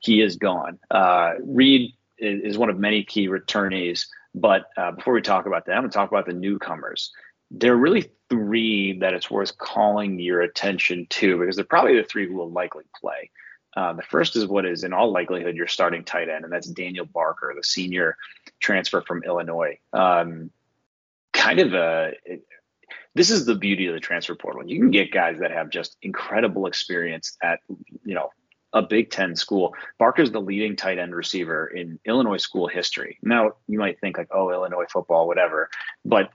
he is gone. Uh, Reed is one of many key returnees. But uh, before we talk about them, and talk about the newcomers. There are really three that it's worth calling your attention to because they're probably the three who will likely play. Uh, the first is what is in all likelihood your starting tight end, and that's Daniel Barker, the senior transfer from Illinois. Um, kind of a it, this is the beauty of the transfer portal. You can get guys that have just incredible experience at you know a Big Ten school. Barker's the leading tight end receiver in Illinois school history. Now you might think like, oh, Illinois football, whatever, but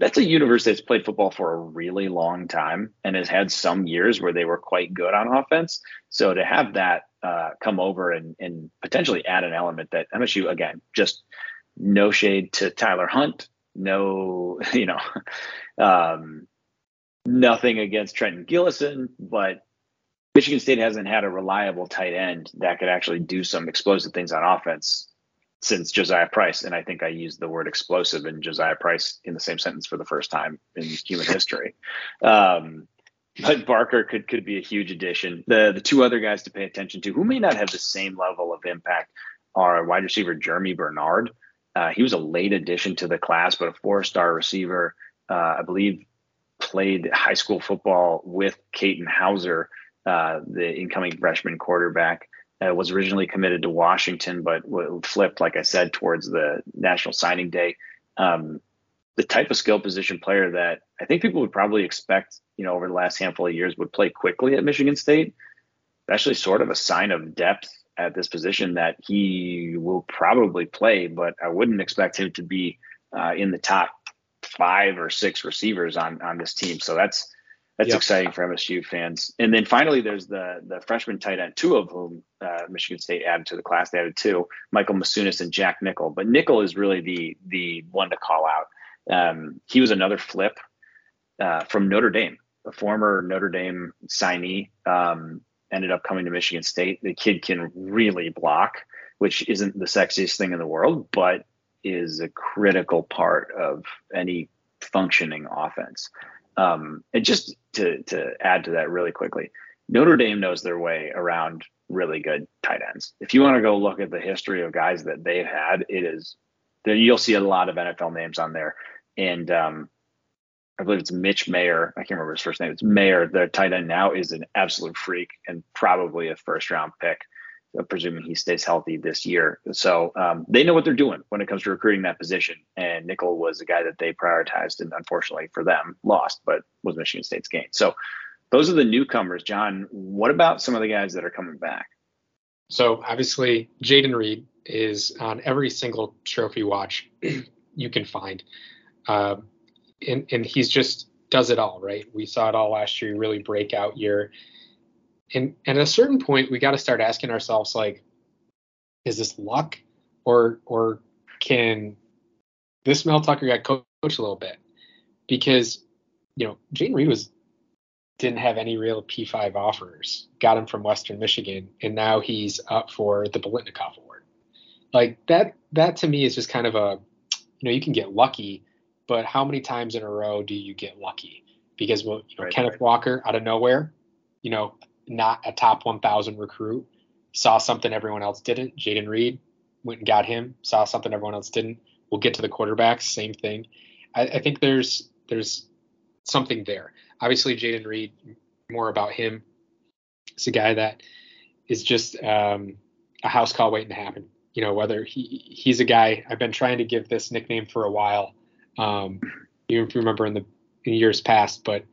that's a university that's played football for a really long time and has had some years where they were quite good on offense. So to have that uh, come over and, and potentially add an element that MSU again just no shade to Tyler Hunt, no you know um, nothing against Trenton Gillison, but Michigan State hasn't had a reliable tight end that could actually do some explosive things on offense since Josiah Price, and I think I used the word explosive and Josiah Price in the same sentence for the first time in human history. Um, but Barker could could be a huge addition. The the two other guys to pay attention to who may not have the same level of impact are wide receiver Germie Bernard. Uh, he was a late addition to the class, but a four star receiver. Uh, I believe played high school football with Katin Houser, uh, the incoming freshman quarterback uh, was originally committed to Washington, but flipped, like I said, towards the National Signing Day. Um, the type of skill position player that I think people would probably expect, you know, over the last handful of years would play quickly at Michigan State. Actually, sort of a sign of depth at this position that he will probably play, but I wouldn't expect him to be uh, in the top five or six receivers on on this team. So that's that's yep. exciting for MSU fans. And then finally, there's the the freshman tight end, two of whom uh, Michigan State added to the class. They added two, Michael Masunas and Jack Nickel. But Nickel is really the the one to call out. Um, he was another flip uh, from Notre Dame, a former Notre Dame signee. Um, ended up coming to Michigan State. The kid can really block, which isn't the sexiest thing in the world, but is a critical part of any functioning offense. Um, and just to to add to that really quickly, Notre Dame knows their way around really good tight ends. If you want to go look at the history of guys that they've had, it is then you'll see a lot of NFL names on there. And um, I believe it's Mitch Mayer. I can't remember his first name. It's Mayer. The tight end now is an absolute freak and probably a first round pick. Presuming he stays healthy this year. So um, they know what they're doing when it comes to recruiting that position. And Nickel was a guy that they prioritized, and unfortunately for them, lost, but was Michigan State's gain. So those are the newcomers. John, what about some of the guys that are coming back? So obviously, Jayden Reed is on every single trophy watch you can find, uh, and and he's just does it all right. We saw it all last year, really breakout year and, and at a certain point we got to start asking ourselves like is this luck? Or or can this Mel Tucker got coached a little bit? Because you know Jayden Reed was didn't have any real P5 offers. Got him from Western Michigan and now he's up for the Biletnikoff Award. Like that that to me is just kind of a you know you can get lucky but how many times in a row do you get lucky? Because well you know, right, Kenneth right. Walker out of nowhere you know not a top 1,000 recruit, saw something everyone else didn't. Jayden Reed went and got him, saw something everyone else didn't. We'll get to the quarterbacks, same thing. I, I think there's there's something there. Obviously, Jayden Reed, more about him. It's a guy that is just um, a house call waiting to happen. You know, whether he he's a guy I've been trying to give this nickname for a while. Um, you remember in the in years past, but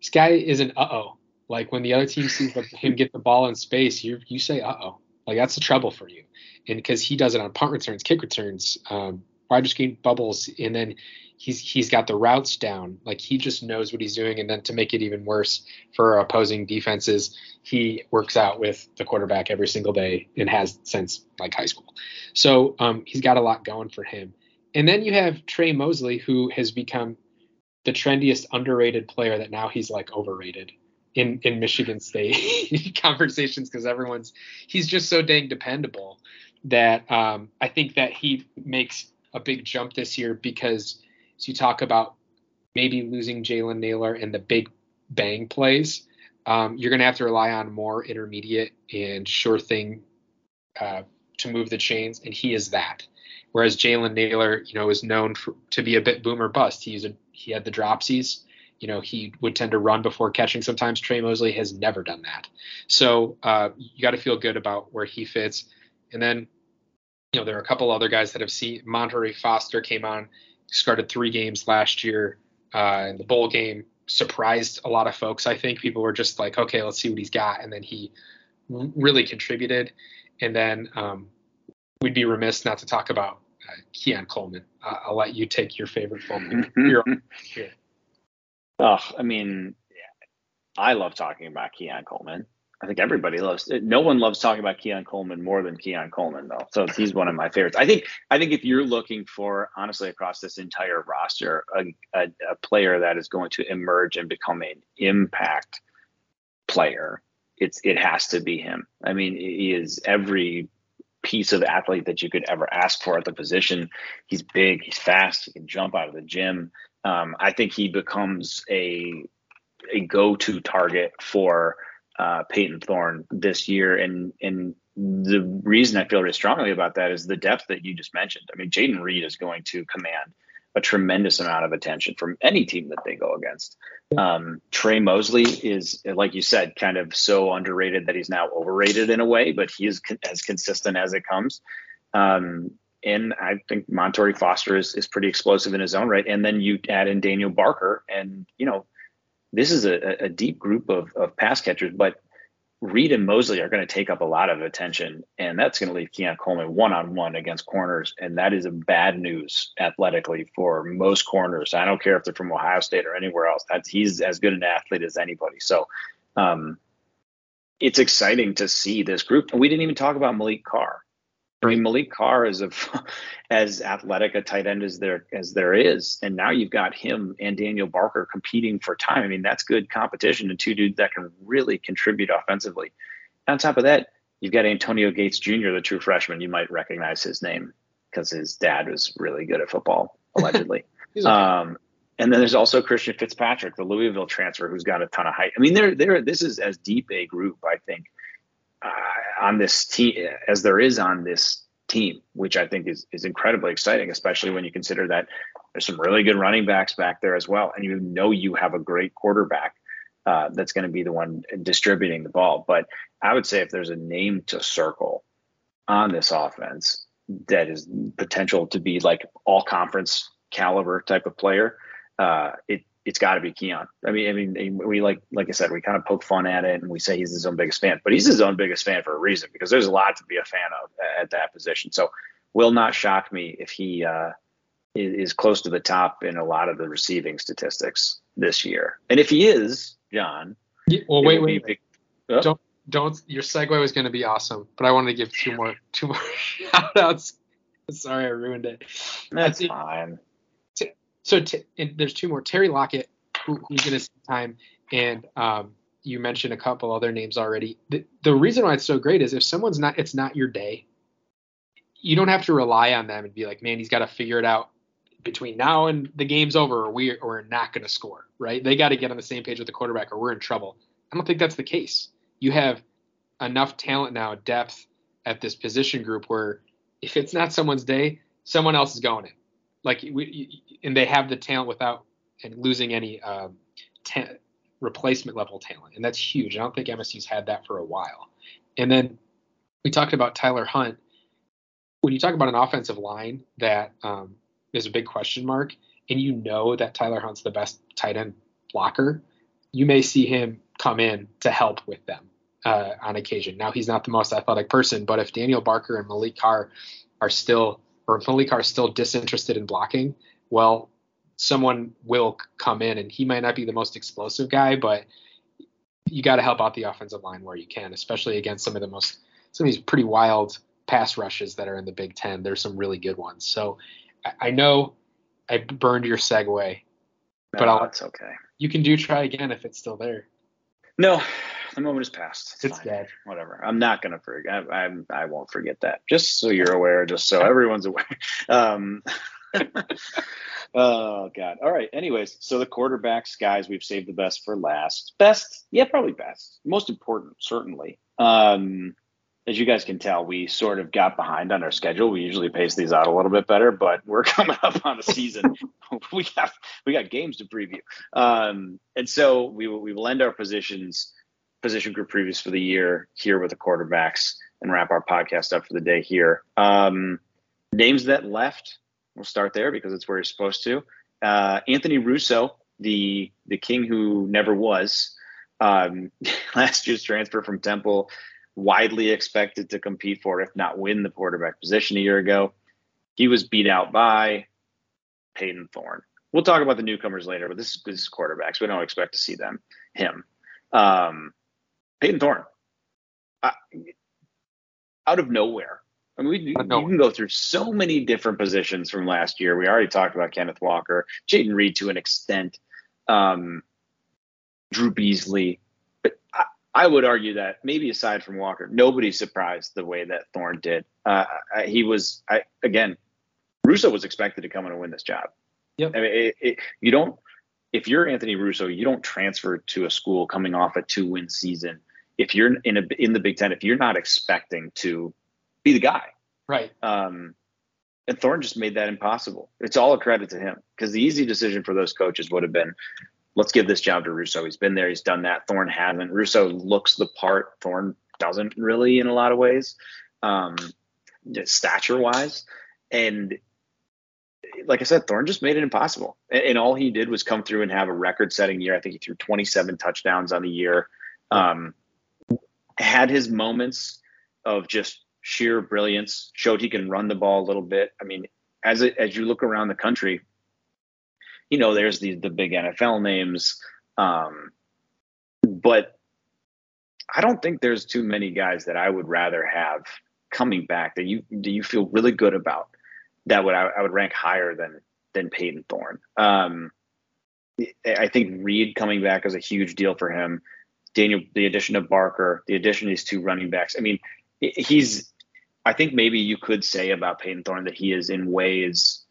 this guy is an uh oh like when the other team sees him get the ball in space, you you say, "Uh oh," like that's the trouble for you. And because he does it on punt returns, kick returns, um, wide receiver bubbles, and then he's he's got the routes down. Like he just knows what he's doing. And then to make it even worse for opposing defenses, he works out with the quarterback every single day and has since like high school. So um, he's got a lot going for him. And then you have Tre Mosley, who has become the trendiest underrated player that now he's like overrated in in Michigan State conversations because everyone's he's just so dang dependable that um, I think that he makes a big jump this year because as you talk about maybe losing Jalen Nailor and the big bang plays, um, you're going to have to rely on more intermediate and sure thing uh, to move the chains, and he is that. Whereas Jalen Nailor, you know, is known for, to be a bit boomer bust. He's a, he had the dropsies. You know, he would tend to run before catching. Sometimes Tre Mosley has never done that. So uh, you got to feel good about where he fits. And then, you know, there are a couple other guys that have seen. Montorie Foster came on, started three games last year uh, in the bowl game. Surprised a lot of folks. I think people were just like, okay, let's see what he's got, and then he really contributed. And then um, we'd be remiss not to talk about uh, Keon Coleman. Uh, I'll let you take your favorite here. Oh, I mean, I love talking about Keon Coleman. I think everybody loves. No one loves talking about Keon Coleman more than Keon Coleman, though. So he's one of my favorites. I think. I think if you're looking for, honestly, across this entire roster, a, a, a player that is going to emerge and become an impact player, it's it has to be him. I mean, he is every piece of athlete that you could ever ask for at the position. He's big, he's fast, he can jump out of the gym. Um, I think he becomes a a go-to target for uh, Payton Thorne this year, and and the reason I feel really strongly about that is the depth that you just mentioned. I mean, Jayden Reed is going to command a tremendous amount of attention from any team that they go against. Um, Tre Mosley is, like you said, kind of so underrated that he's now overrated in a way, but he is con- as consistent as it comes. Um, and I think Montorie Foster is, is pretty explosive in his own right. And then you add in Daniel Barker, and you know, this is a, a deep group of, of pass catchers, but Reed and Mosley are going to take up a lot of attention, and that's going to leave Keon Coleman one on one against corners, and that is a bad news athletically for most corners. I don't care if they're from Ohio State or anywhere else. That's he's as good an athlete as anybody. So, um, it's exciting to see this group. And we didn't even talk about Maliq Carr. I mean, Maliq Carr is a, as athletic a tight end as there as there is, and now you've got him and Daniel Barker competing for time. I mean, that's good competition and two dudes that can really contribute offensively. On top of that, you've got Antonio Gates Jr., the true freshman. You might recognize his name because his dad was really good at football, allegedly. okay. um, and then there's also Christian Fitzpatrick, the Louisville transfer, who's got a ton of height. I mean, they're, they're, this is as deep a group, I think, uh, on this team as there is on this team, which I think is is incredibly exciting, especially when you consider that there's some really good running backs back there as well, and you know you have a great quarterback uh, that's going to be the one distributing the ball. But I would say if there's a name to circle on this offense that is potential to be like all conference caliber type of player, uh, it it's got to be Keon. I mean, I mean, we like, like I said, we kind of poke fun at it and we say he's his own biggest fan, but he's his own biggest fan for a reason because there's a lot to be a fan of at that position. So, will not shock me if he uh, is close to the top in a lot of the receiving statistics this year. And if he is, John, yeah, well, wait, wait, wait. Oh. don't, don't. Your segue was going to be awesome, but I wanted to give two more, two more shout outs. Sorry, I ruined it. That's fine so t- there's two more. Terry Lockett, who, who's going to see time, and um, you mentioned a couple other names already. The, the reason why it's so great is if someone's not, it's not your day. You don't have to rely on them and be like, man, he's got to figure it out between now and the game's over, or we or we're not going to score. Right? They got to get on the same page with the quarterback, or we're in trouble. I don't think that's the case. You have enough talent now, depth at this position group where if it's not someone's day, someone else is going in like we, and they have the talent without and losing any um, ta- replacement level talent, and that's huge. I don't think MSU's had that for a while. And then we talked about Tyler Hunt. When you talk about an offensive line that um, is a big question mark, and you know that Tyler Hunt's the best tight end blocker, you may see him come in to help with them uh, on occasion. Now he's not the most athletic person, but if Daniel Barker and Maliq Carr are still or Maliq are still disinterested in blocking, well, someone will come in and he might not be the most explosive guy, but you got to help out the offensive line where you can, especially against some of the most some of these pretty wild pass rushes that are in the Big Ten. There's some really good ones. So I, I know I burned your segue, No, but I'll, it's okay. you can do try again if it's still there. No, the moment is past. It's fine. dead. Whatever. I'm not gonna forget. I, I I won't forget that. Just so you're aware. Just so everyone's aware. Um. oh God. All right. Anyways, so the quarterbacks, guys, we've saved the best for last. Best, yeah, probably best. Most important, certainly. Um, as you guys can tell, we sort of got behind on our schedule. We usually pace these out a little bit better, but we're coming up on a season. we got we got games to preview, um, and so we will we will end our positions position group previews for the year here with the quarterbacks and wrap our podcast up for the day here. Um, names that left, we'll start there because it's where you're supposed to. Uh, Anthony Russo, the the king who never was, um, last year's transfer from Temple, widely expected to compete for, if not win, the quarterback position a year ago. He was beat out by Payton Thorne. We'll talk about the newcomers later, but this, this is quarterbacks. We don't expect to see them. Him. Um, Payton Thorne, I, out of nowhere. I mean, we, of you can go through so many different positions from last year. We already talked about Kenneth Walker, Jayden Reed to an extent, um, Drew Beesley. But I, I would argue that maybe aside from Walker, nobody's surprised the way that Thorne did. Uh, I, he was, I, again, Russo was expected to come in and win this job. Yep. I mean, it, it, you don't, if you're Anthony Russo, you don't transfer to a school coming off a two win season. If you're in a, in the Big Ten, if you're not expecting to be the guy, Right. um, and Thorne just made that impossible. It's all a credit to him because the easy decision for those coaches would have been, let's give this job to Russo. He's been there, he's done that. Thorne hasn't. Russo looks the part. Thorne doesn't really in a lot of ways, um, stature wise. And like I said, Thorne just made it impossible. And, and all he did was come through and have a record setting year. I think he threw 27 touchdowns on the year. Um, had his moments of just sheer brilliance, showed he can run the ball a little bit. I mean, as as you look around the country, you know, there's the the big NFL names, um, but I don't think there's too many guys that I would rather have coming back that you do you feel really good about that would I, I would rank higher than than Peyton Thorne. Um, I think Reed coming back is a huge deal for him. Daniel, the addition of Barker, the addition of these two running backs. I mean, he's. I think maybe you could say about Payton Thorne that he is in ways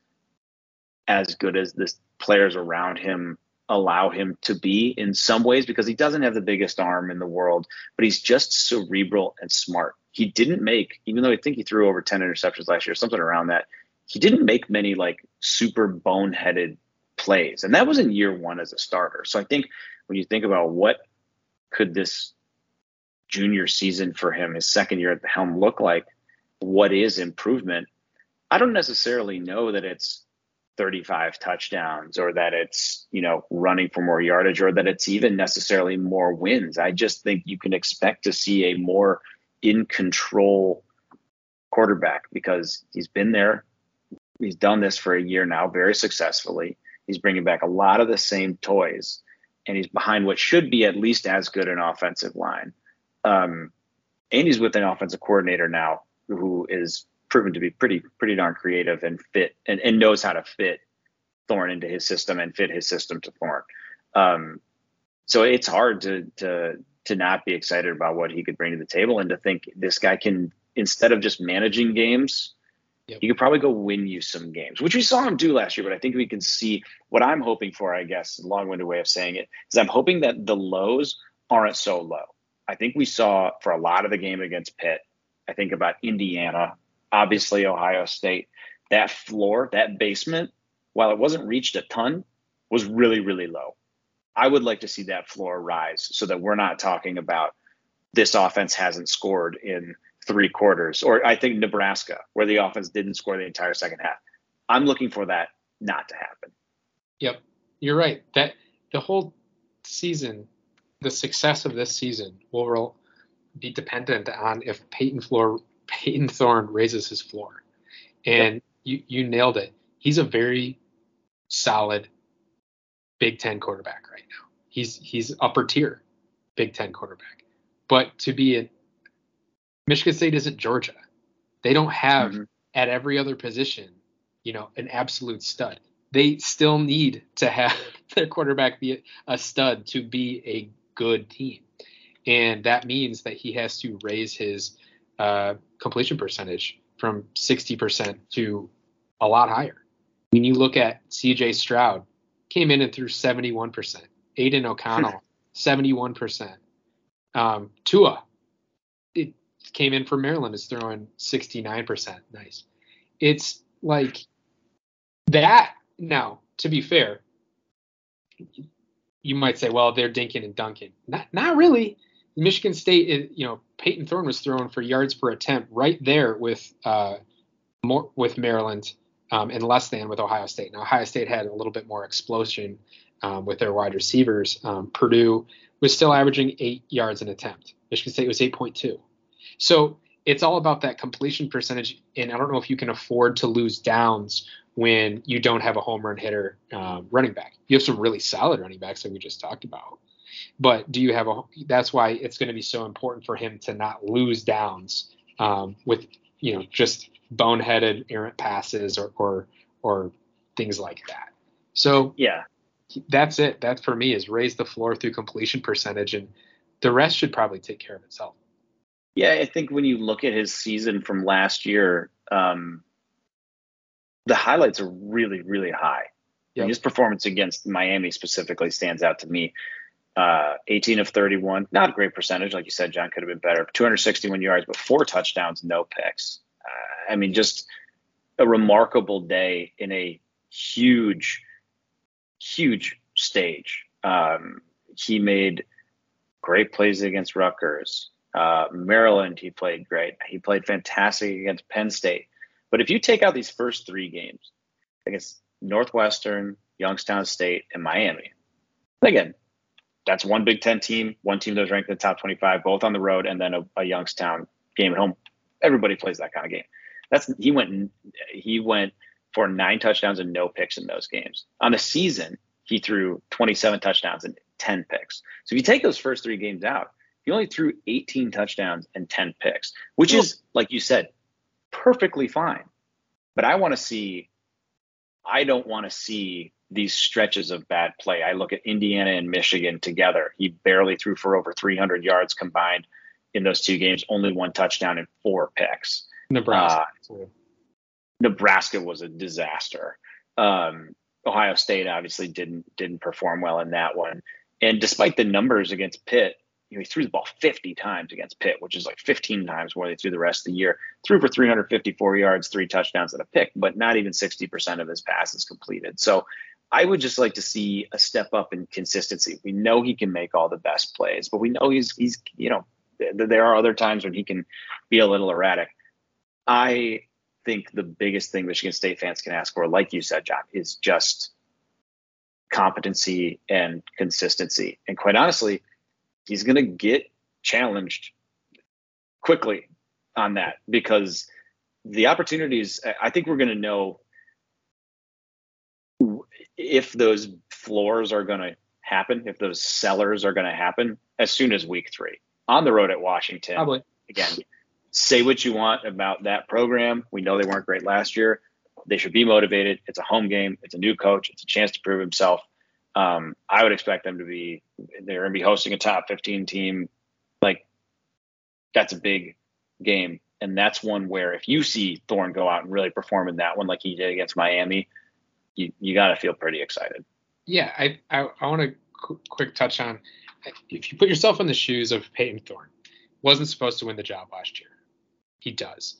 as good as the players around him allow him to be in some ways because he doesn't have the biggest arm in the world, but he's just cerebral and smart. He didn't make, even though I think he threw over 10 interceptions last year, something around that, he didn't make many like super boneheaded plays. And that was in year one as a starter. So I think when you think about what could this junior season for him, his second year at the helm, look like, what is improvement? I don't necessarily know that it's 35 touchdowns or that it's, you know, running for more yardage or that it's even necessarily more wins. I just think you can expect to see a more in control quarterback because he's been there. He's done this for a year now very successfully. He's bringing back a lot of the same toys and he's behind what should be at least as good an offensive line. Um, and he's with an offensive coordinator now who is proven to be pretty pretty darn creative and fit and, and knows how to fit Thorne into his system and fit his system to Thorne. Um, so it's hard to to to not be excited about what he could bring to the table and to think this guy can instead of just managing games, Yep. he could probably go win you some games, which we saw him do last year. But I think we can see what I'm hoping for. I guess long-winded way of saying it is I'm hoping that the lows aren't so low. I think we saw for a lot of the game against Pitt. I think about Indiana, obviously Ohio State. That floor, that basement, while it wasn't reached a ton, was really, really low. I would like to see that floor rise so that we're not talking about this offense hasn't scored in three quarters, or I think Nebraska, where the offense didn't score the entire second half. I'm looking for that not to happen. Yep, you're right. That the whole season, the success of this season will be dependent on if Payton floor Payton Thorne raises his floor, and you you nailed it. He's a very solid Big Ten quarterback right now. He's he's upper tier Big Ten quarterback. But to be a Michigan State isn't Georgia. They don't have mm-hmm. at every other position, you know, an absolute stud. They still need to have their quarterback be a stud to be a good team. And that means that he has to raise his uh, completion percentage from 60% to a lot higher. When you look at CJ Stroud, came in and threw 71%. Aidan O'Connell, 71%. Um, Tua, came in for Maryland, is throwing 69%. Nice. It's like that. Now, to be fair, you might say, well, they're dinking and dunking. Not, not really. Michigan State, is, you know, Payton Thorne was throwing for yards per attempt right there with uh, more with Maryland um, and less than with Ohio State. Now Ohio State had a little bit more explosion um, with their wide receivers. Um, Purdue was still averaging eight yards an attempt. Michigan State was 8.2. So it's all about that completion percentage. And I don't know if you can afford to lose downs when you don't have a home run hitter um, running back. You have some really solid running backs like we just talked about. But do you have a? That's why it's going to be so important for him to not lose downs um, with you know just boneheaded errant passes or or or things like that. So yeah, that's it. That for me is raise the floor through completion percentage, and the rest should probably take care of itself. Yeah, I think when you look at his season from last year, um, the highlights are really, really high. Yep. his performance against Miami specifically stands out to me uh, 18 of 31. Not a great percentage, like you said, John could have been better. 261 yards, but four touchdowns, no picks. Uh, I mean, just a remarkable day in a huge, huge stage. Um, he made great plays against Rutgers. Uh, Maryland, he played great. He played fantastic against Penn State. But if you take out these first three games against Northwestern, Youngstown State, and Miami, again, that's one Big Ten team, one team that was ranked in the top 25, both on the road, and then a, a Youngstown game at home. Everybody plays that kind of game. That's he went he went for nine touchdowns and no picks in those games. On the season, he threw 27 touchdowns and 10 picks. So if you take those first three games out, he only threw 18 touchdowns and 10 picks, which is like you said, perfectly fine. But I want to see I don't want to see these stretches of bad play. I look at Indiana and Michigan together. He barely threw for over 300 yards combined in those two games, only one touchdown and four picks. Nebraska. Uh, Nebraska was a disaster. Um, Ohio State obviously didn't didn't perform well in that one. And despite the numbers against Pitt, you know, he threw the ball 50 times against Pitt, which is like 15 times more than he threw the rest of the year. Threw for 354 yards, three touchdowns, and a pick, but not even 60% of his passes completed. So I would just like to see a step up in consistency. We know he can make all the best plays, but we know he's he's you know there are other times when he can be a little erratic. I think the biggest thing Michigan State fans can ask for, like you said, John, is just competency and consistency. And quite honestly, he's going to get challenged quickly on that because the opportunities, I think we're going to know if those floors are going to happen, if those sellers are going to happen as soon as week three on the road at Washington. Probably. Again, say what you want about that program. We know they weren't great last year. They should be motivated. It's a home game. It's a new coach. It's a chance to prove himself. Um, I would expect them to be. They're going to be hosting a top 15 team. Like that's a big game, and that's one where if you see Thorne go out and really perform in that one, like he did against Miami, you you got to feel pretty excited. Yeah, I I, I want to qu- quick touch on if you put yourself in the shoes of Payton Thorne, wasn't supposed to win the job last year. He does.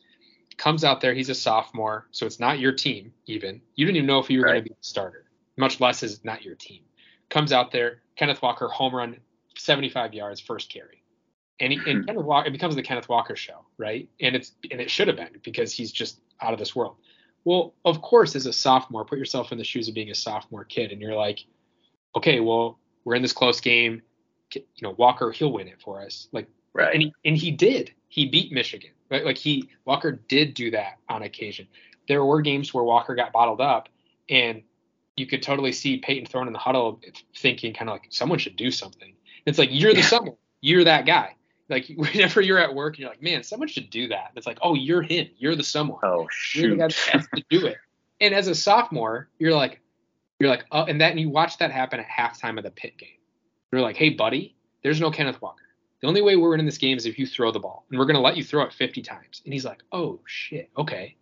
Comes out there, he's a sophomore, so it's not your team even. You didn't even know if you were right. going to be the starter, much less is not your team. Comes out there, Kenneth Walker home run, 75 yards, first carry. And, he, and hmm. Kenneth Walker, it becomes the Kenneth Walker show, right? And it's and it should have been because he's just out of this world. Well, of course, as a sophomore, put yourself in the shoes of being a sophomore kid, and you're like, okay, well, we're in this close game. You know, Walker, he'll win it for us. Like, right. And he, and he did. He beat Michigan. Right? Like he Walker did do that on occasion. there were games where Walker got bottled up, and you could totally see Payton Thorne in the huddle thinking kind of like someone should do something. It's like you're the yeah. someone, you're that guy. Like whenever you're at work, you're like, man, someone should do that. It's like, oh, you're him. You're the someone. Oh shoot. You're the guy that has to do it. And as a sophomore, you're like, you're like, oh, and that and you watch that happen at halftime of the Pitt game. You're like, hey, buddy, there's no Kenneth Walker. The only way we're winning this game is if you throw the ball, and we're gonna let you throw it 50 times. And he's like, oh shit, okay,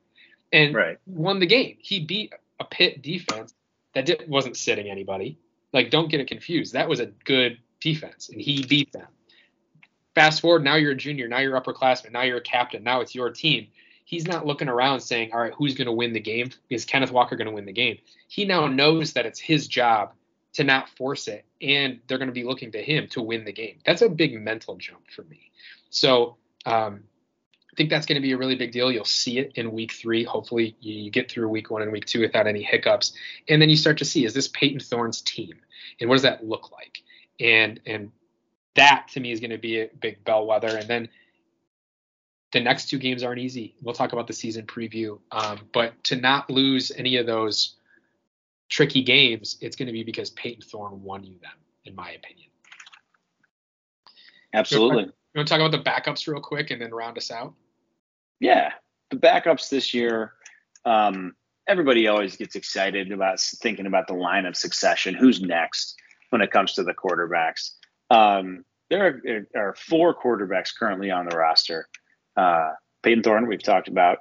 and right. won the game. He beat a Pitt defense that did, wasn't sitting anybody. Like, don't get it confused. That was a good defense, and he beat them. Fast forward, now you're a junior, now you're upperclassman, now you're a captain, now it's your team. He's not looking around saying, all right, who's going to win the game? Is Kenneth Walker going to win the game? He now knows that it's his job to not force it, and they're going to be looking to him to win the game. That's a big mental jump for me. So um, I think that's going to be a really big deal. You'll see it in week three. Hopefully, you get through week one and week two without any hiccups, and then you start to see is this Payton Thorne's team, and what does that look like? And and that to me is going to be a big bellwether. And then the next two games aren't easy. We'll talk about the season preview, um, but to not lose any of those tricky games, it's going to be because Payton Thorne won you them, in my opinion. Absolutely. You want to talk about the backups real quick and then round us out? Yeah, the backups this year. Um, everybody always gets excited about thinking about the line of succession. Who's next when it comes to the quarterbacks? Um, there are, there are, four quarterbacks currently on the roster. Uh, Payton Thorne, we've talked about.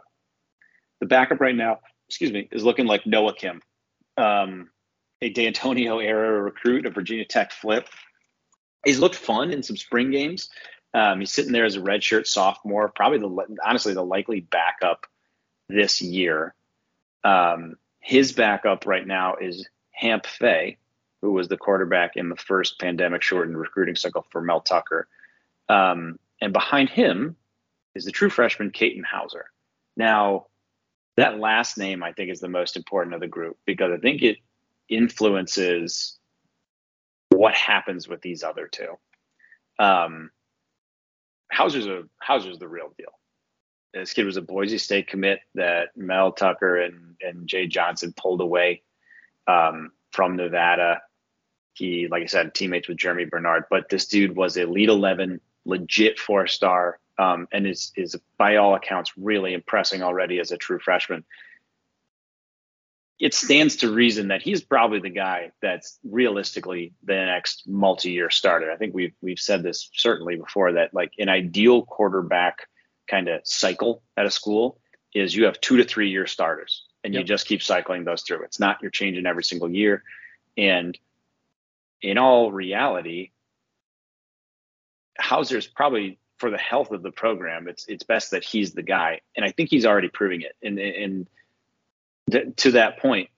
The backup right now, excuse me, is looking like Noah Kim, um, a D'Antonio era recruit, a Virginia Tech flip. He's looked fun in some spring games. Um, he's sitting there as a redshirt sophomore, probably the honestly the likely backup this year. Um, his backup right now is Hamp Fay, who was the quarterback in the first pandemic shortened recruiting cycle for Mel Tucker. Um, and behind him is the true freshman, Katin Houser. Now, that last name I think is the most important of the group because I think it influences what happens with these other two. Um, Houser's a Houser's the real deal. This kid was a Boise State commit that Mel Tucker and and Jay Johnson pulled away um, from Nevada. He, like I said, teammates with Germie Bernard, but this dude was Elite 11, legit four star, um, and is is by all accounts really impressing already as a true freshman. It stands to reason that he's probably the guy that's realistically the next multi-year starter. I think we've we've said this certainly before that like an ideal quarterback kind of cycle at a school is you have two to three year starters and yep. you just keep cycling those through. It's not you're changing every single year. And in all reality, Houser's probably for the health of the program. It's it's best that he's the guy, and I think he's already proving it. And and th- to that point,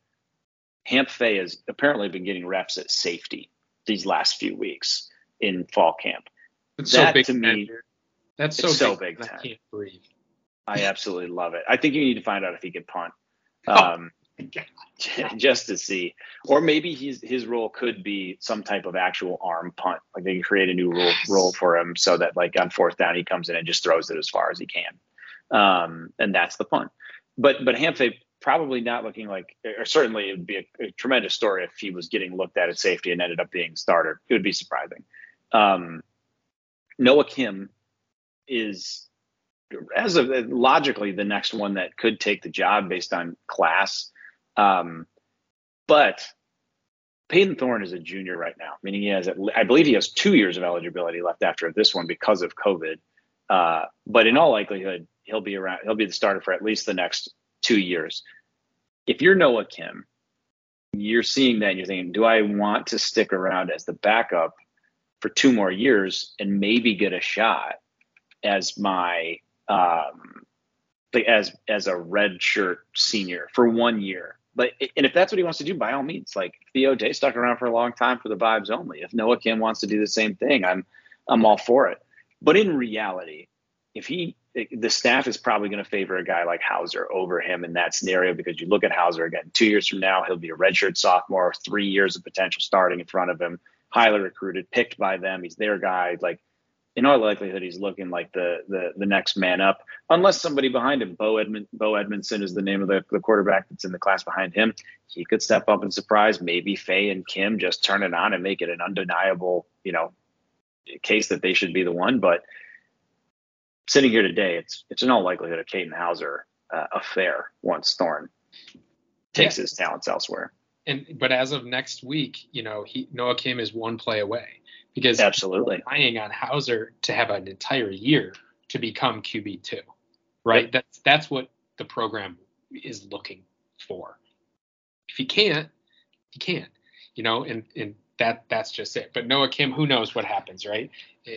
Hamp Fay has apparently been getting reps at safety these last few weeks in fall camp. It's that so big to me, that's so, so big. big I can't breathe. I absolutely love it. I think you need to find out if he can punt. Oh, um, just to see, or maybe his his role could be some type of actual arm punt. Like they can create a new role for him so that like on fourth down he comes in and just throws it as far as he can, um, and that's the punt. But but Hamp Fay probably not looking like, or certainly it would be a, a, tremendous story if he was getting looked at at safety and ended up being starter. It would be surprising. Um, Noah Kim is as of logically the next one that could take the job based on class um, but Payton Thorne is a junior right now, meaning he has, I believe he has two years of eligibility left after this one because of COVID. Uh, but in all likelihood, he'll be around, he'll be the starter for at least the next two years. If you're Noah Kim, you're seeing that and you're thinking, do I want to stick around as the backup for two more years and maybe get a shot as my um, as as a red shirt senior for one year but and if that's what he wants to do, by all means, like Theo Day stuck around for a long time for the vibes only. If Noah Kim wants to do the same thing, I'm I'm all for it. But in reality, if he the staff is probably going to favor a guy like Houser over him in that scenario because you look at Houser again, two years from now, he'll be a redshirt sophomore, three years of potential starting in front of him, highly recruited, picked by them. He's their guy. Like in all likelihood, he's looking like the the the next man up, unless somebody behind him, Bo Edmond, Bo Edmondson is the name of the, the quarterback that's in the class behind him. He could step up and surprise. Maybe Fay and Kim just turn it on and make it an undeniable, you know, case that they should be the one. But sitting here today, it's it's in all likelihood a Katin Houser uh, affair once Thorne takes yeah. his talents elsewhere. And but as of next week, you know, he Noah Kim is one play away because absolutely relying on Houser to have an entire year to become QB two, right? Yep. That's that's what the program is looking for. If he can't, he can't, you know, and and that that's just it. But Noah Kim, who knows what happens, right? Eh,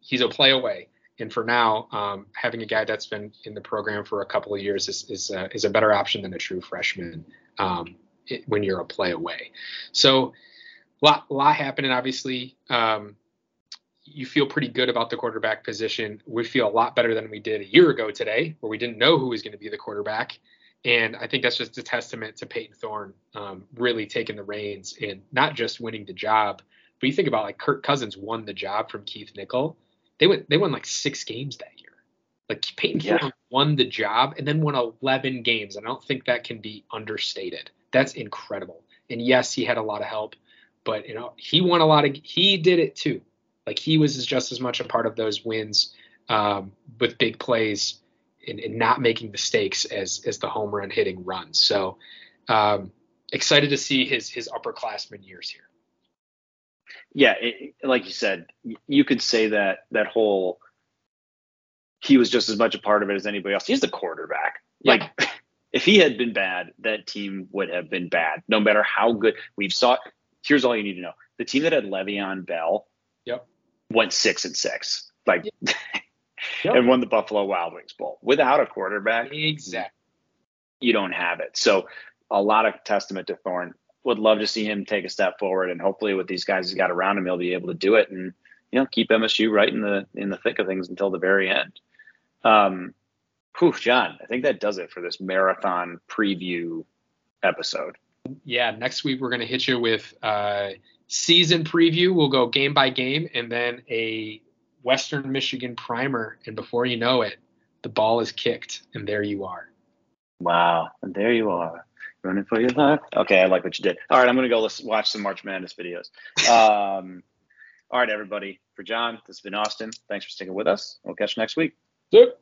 he's a play away, and for now, um, having a guy that's been in the program for a couple of years is is, uh, is a better option than a true freshman um, it, when you're a play away. So lot lot happening. Obviously, um, you feel pretty good about the quarterback position. We feel a lot better than we did a year ago today, where we didn't know who was going to be the quarterback. And I think that's just a testament to Payton Thorne um, really taking the reins and not just winning the job, but you think about like Kirk Cousins won the job from Keith Nichol. They went they won like six games that year. Like Payton yeah. Thorne won the job and then won 11 games. And I don't think that can be understated. That's incredible. And yes, he had a lot of help but you know he won a lot of he did it too like he was just as much a part of those wins um, with big plays and, and, not making mistakes as as the home run hitting runs so um, excited to see his his upperclassman years here yeah it, like you said you could say that that whole he was just as much a part of it as anybody else he's the quarterback yeah. like if he had been bad that team would have been bad no matter how good we've saw here's all you need to know: the team that had Le'Veon Bell, yep, went six and six, like, yep. and won the Buffalo Wild Wings Bowl without a quarterback. Exactly. You don't have it. So a lot of testament to Thorne. Would love to see him take a step forward, and hopefully, with these guys he's got around him, he'll be able to do it and you know keep MSU right in the in the thick of things until the very end. Um, whew, John, I think that does it for this marathon preview episode yeah, next week we're going to hit you with uh, season preview. We'll go game by game and then a Western Michigan primer. And before you know it, the ball is kicked, and there you are. Wow, and there you are, running for your life. Okay, I like what you did. All right, I'm going to go listen, watch some March Madness videos. Um, all right, everybody. For John, this has been Austin. Thanks for sticking with us. We'll catch you next week. Yep.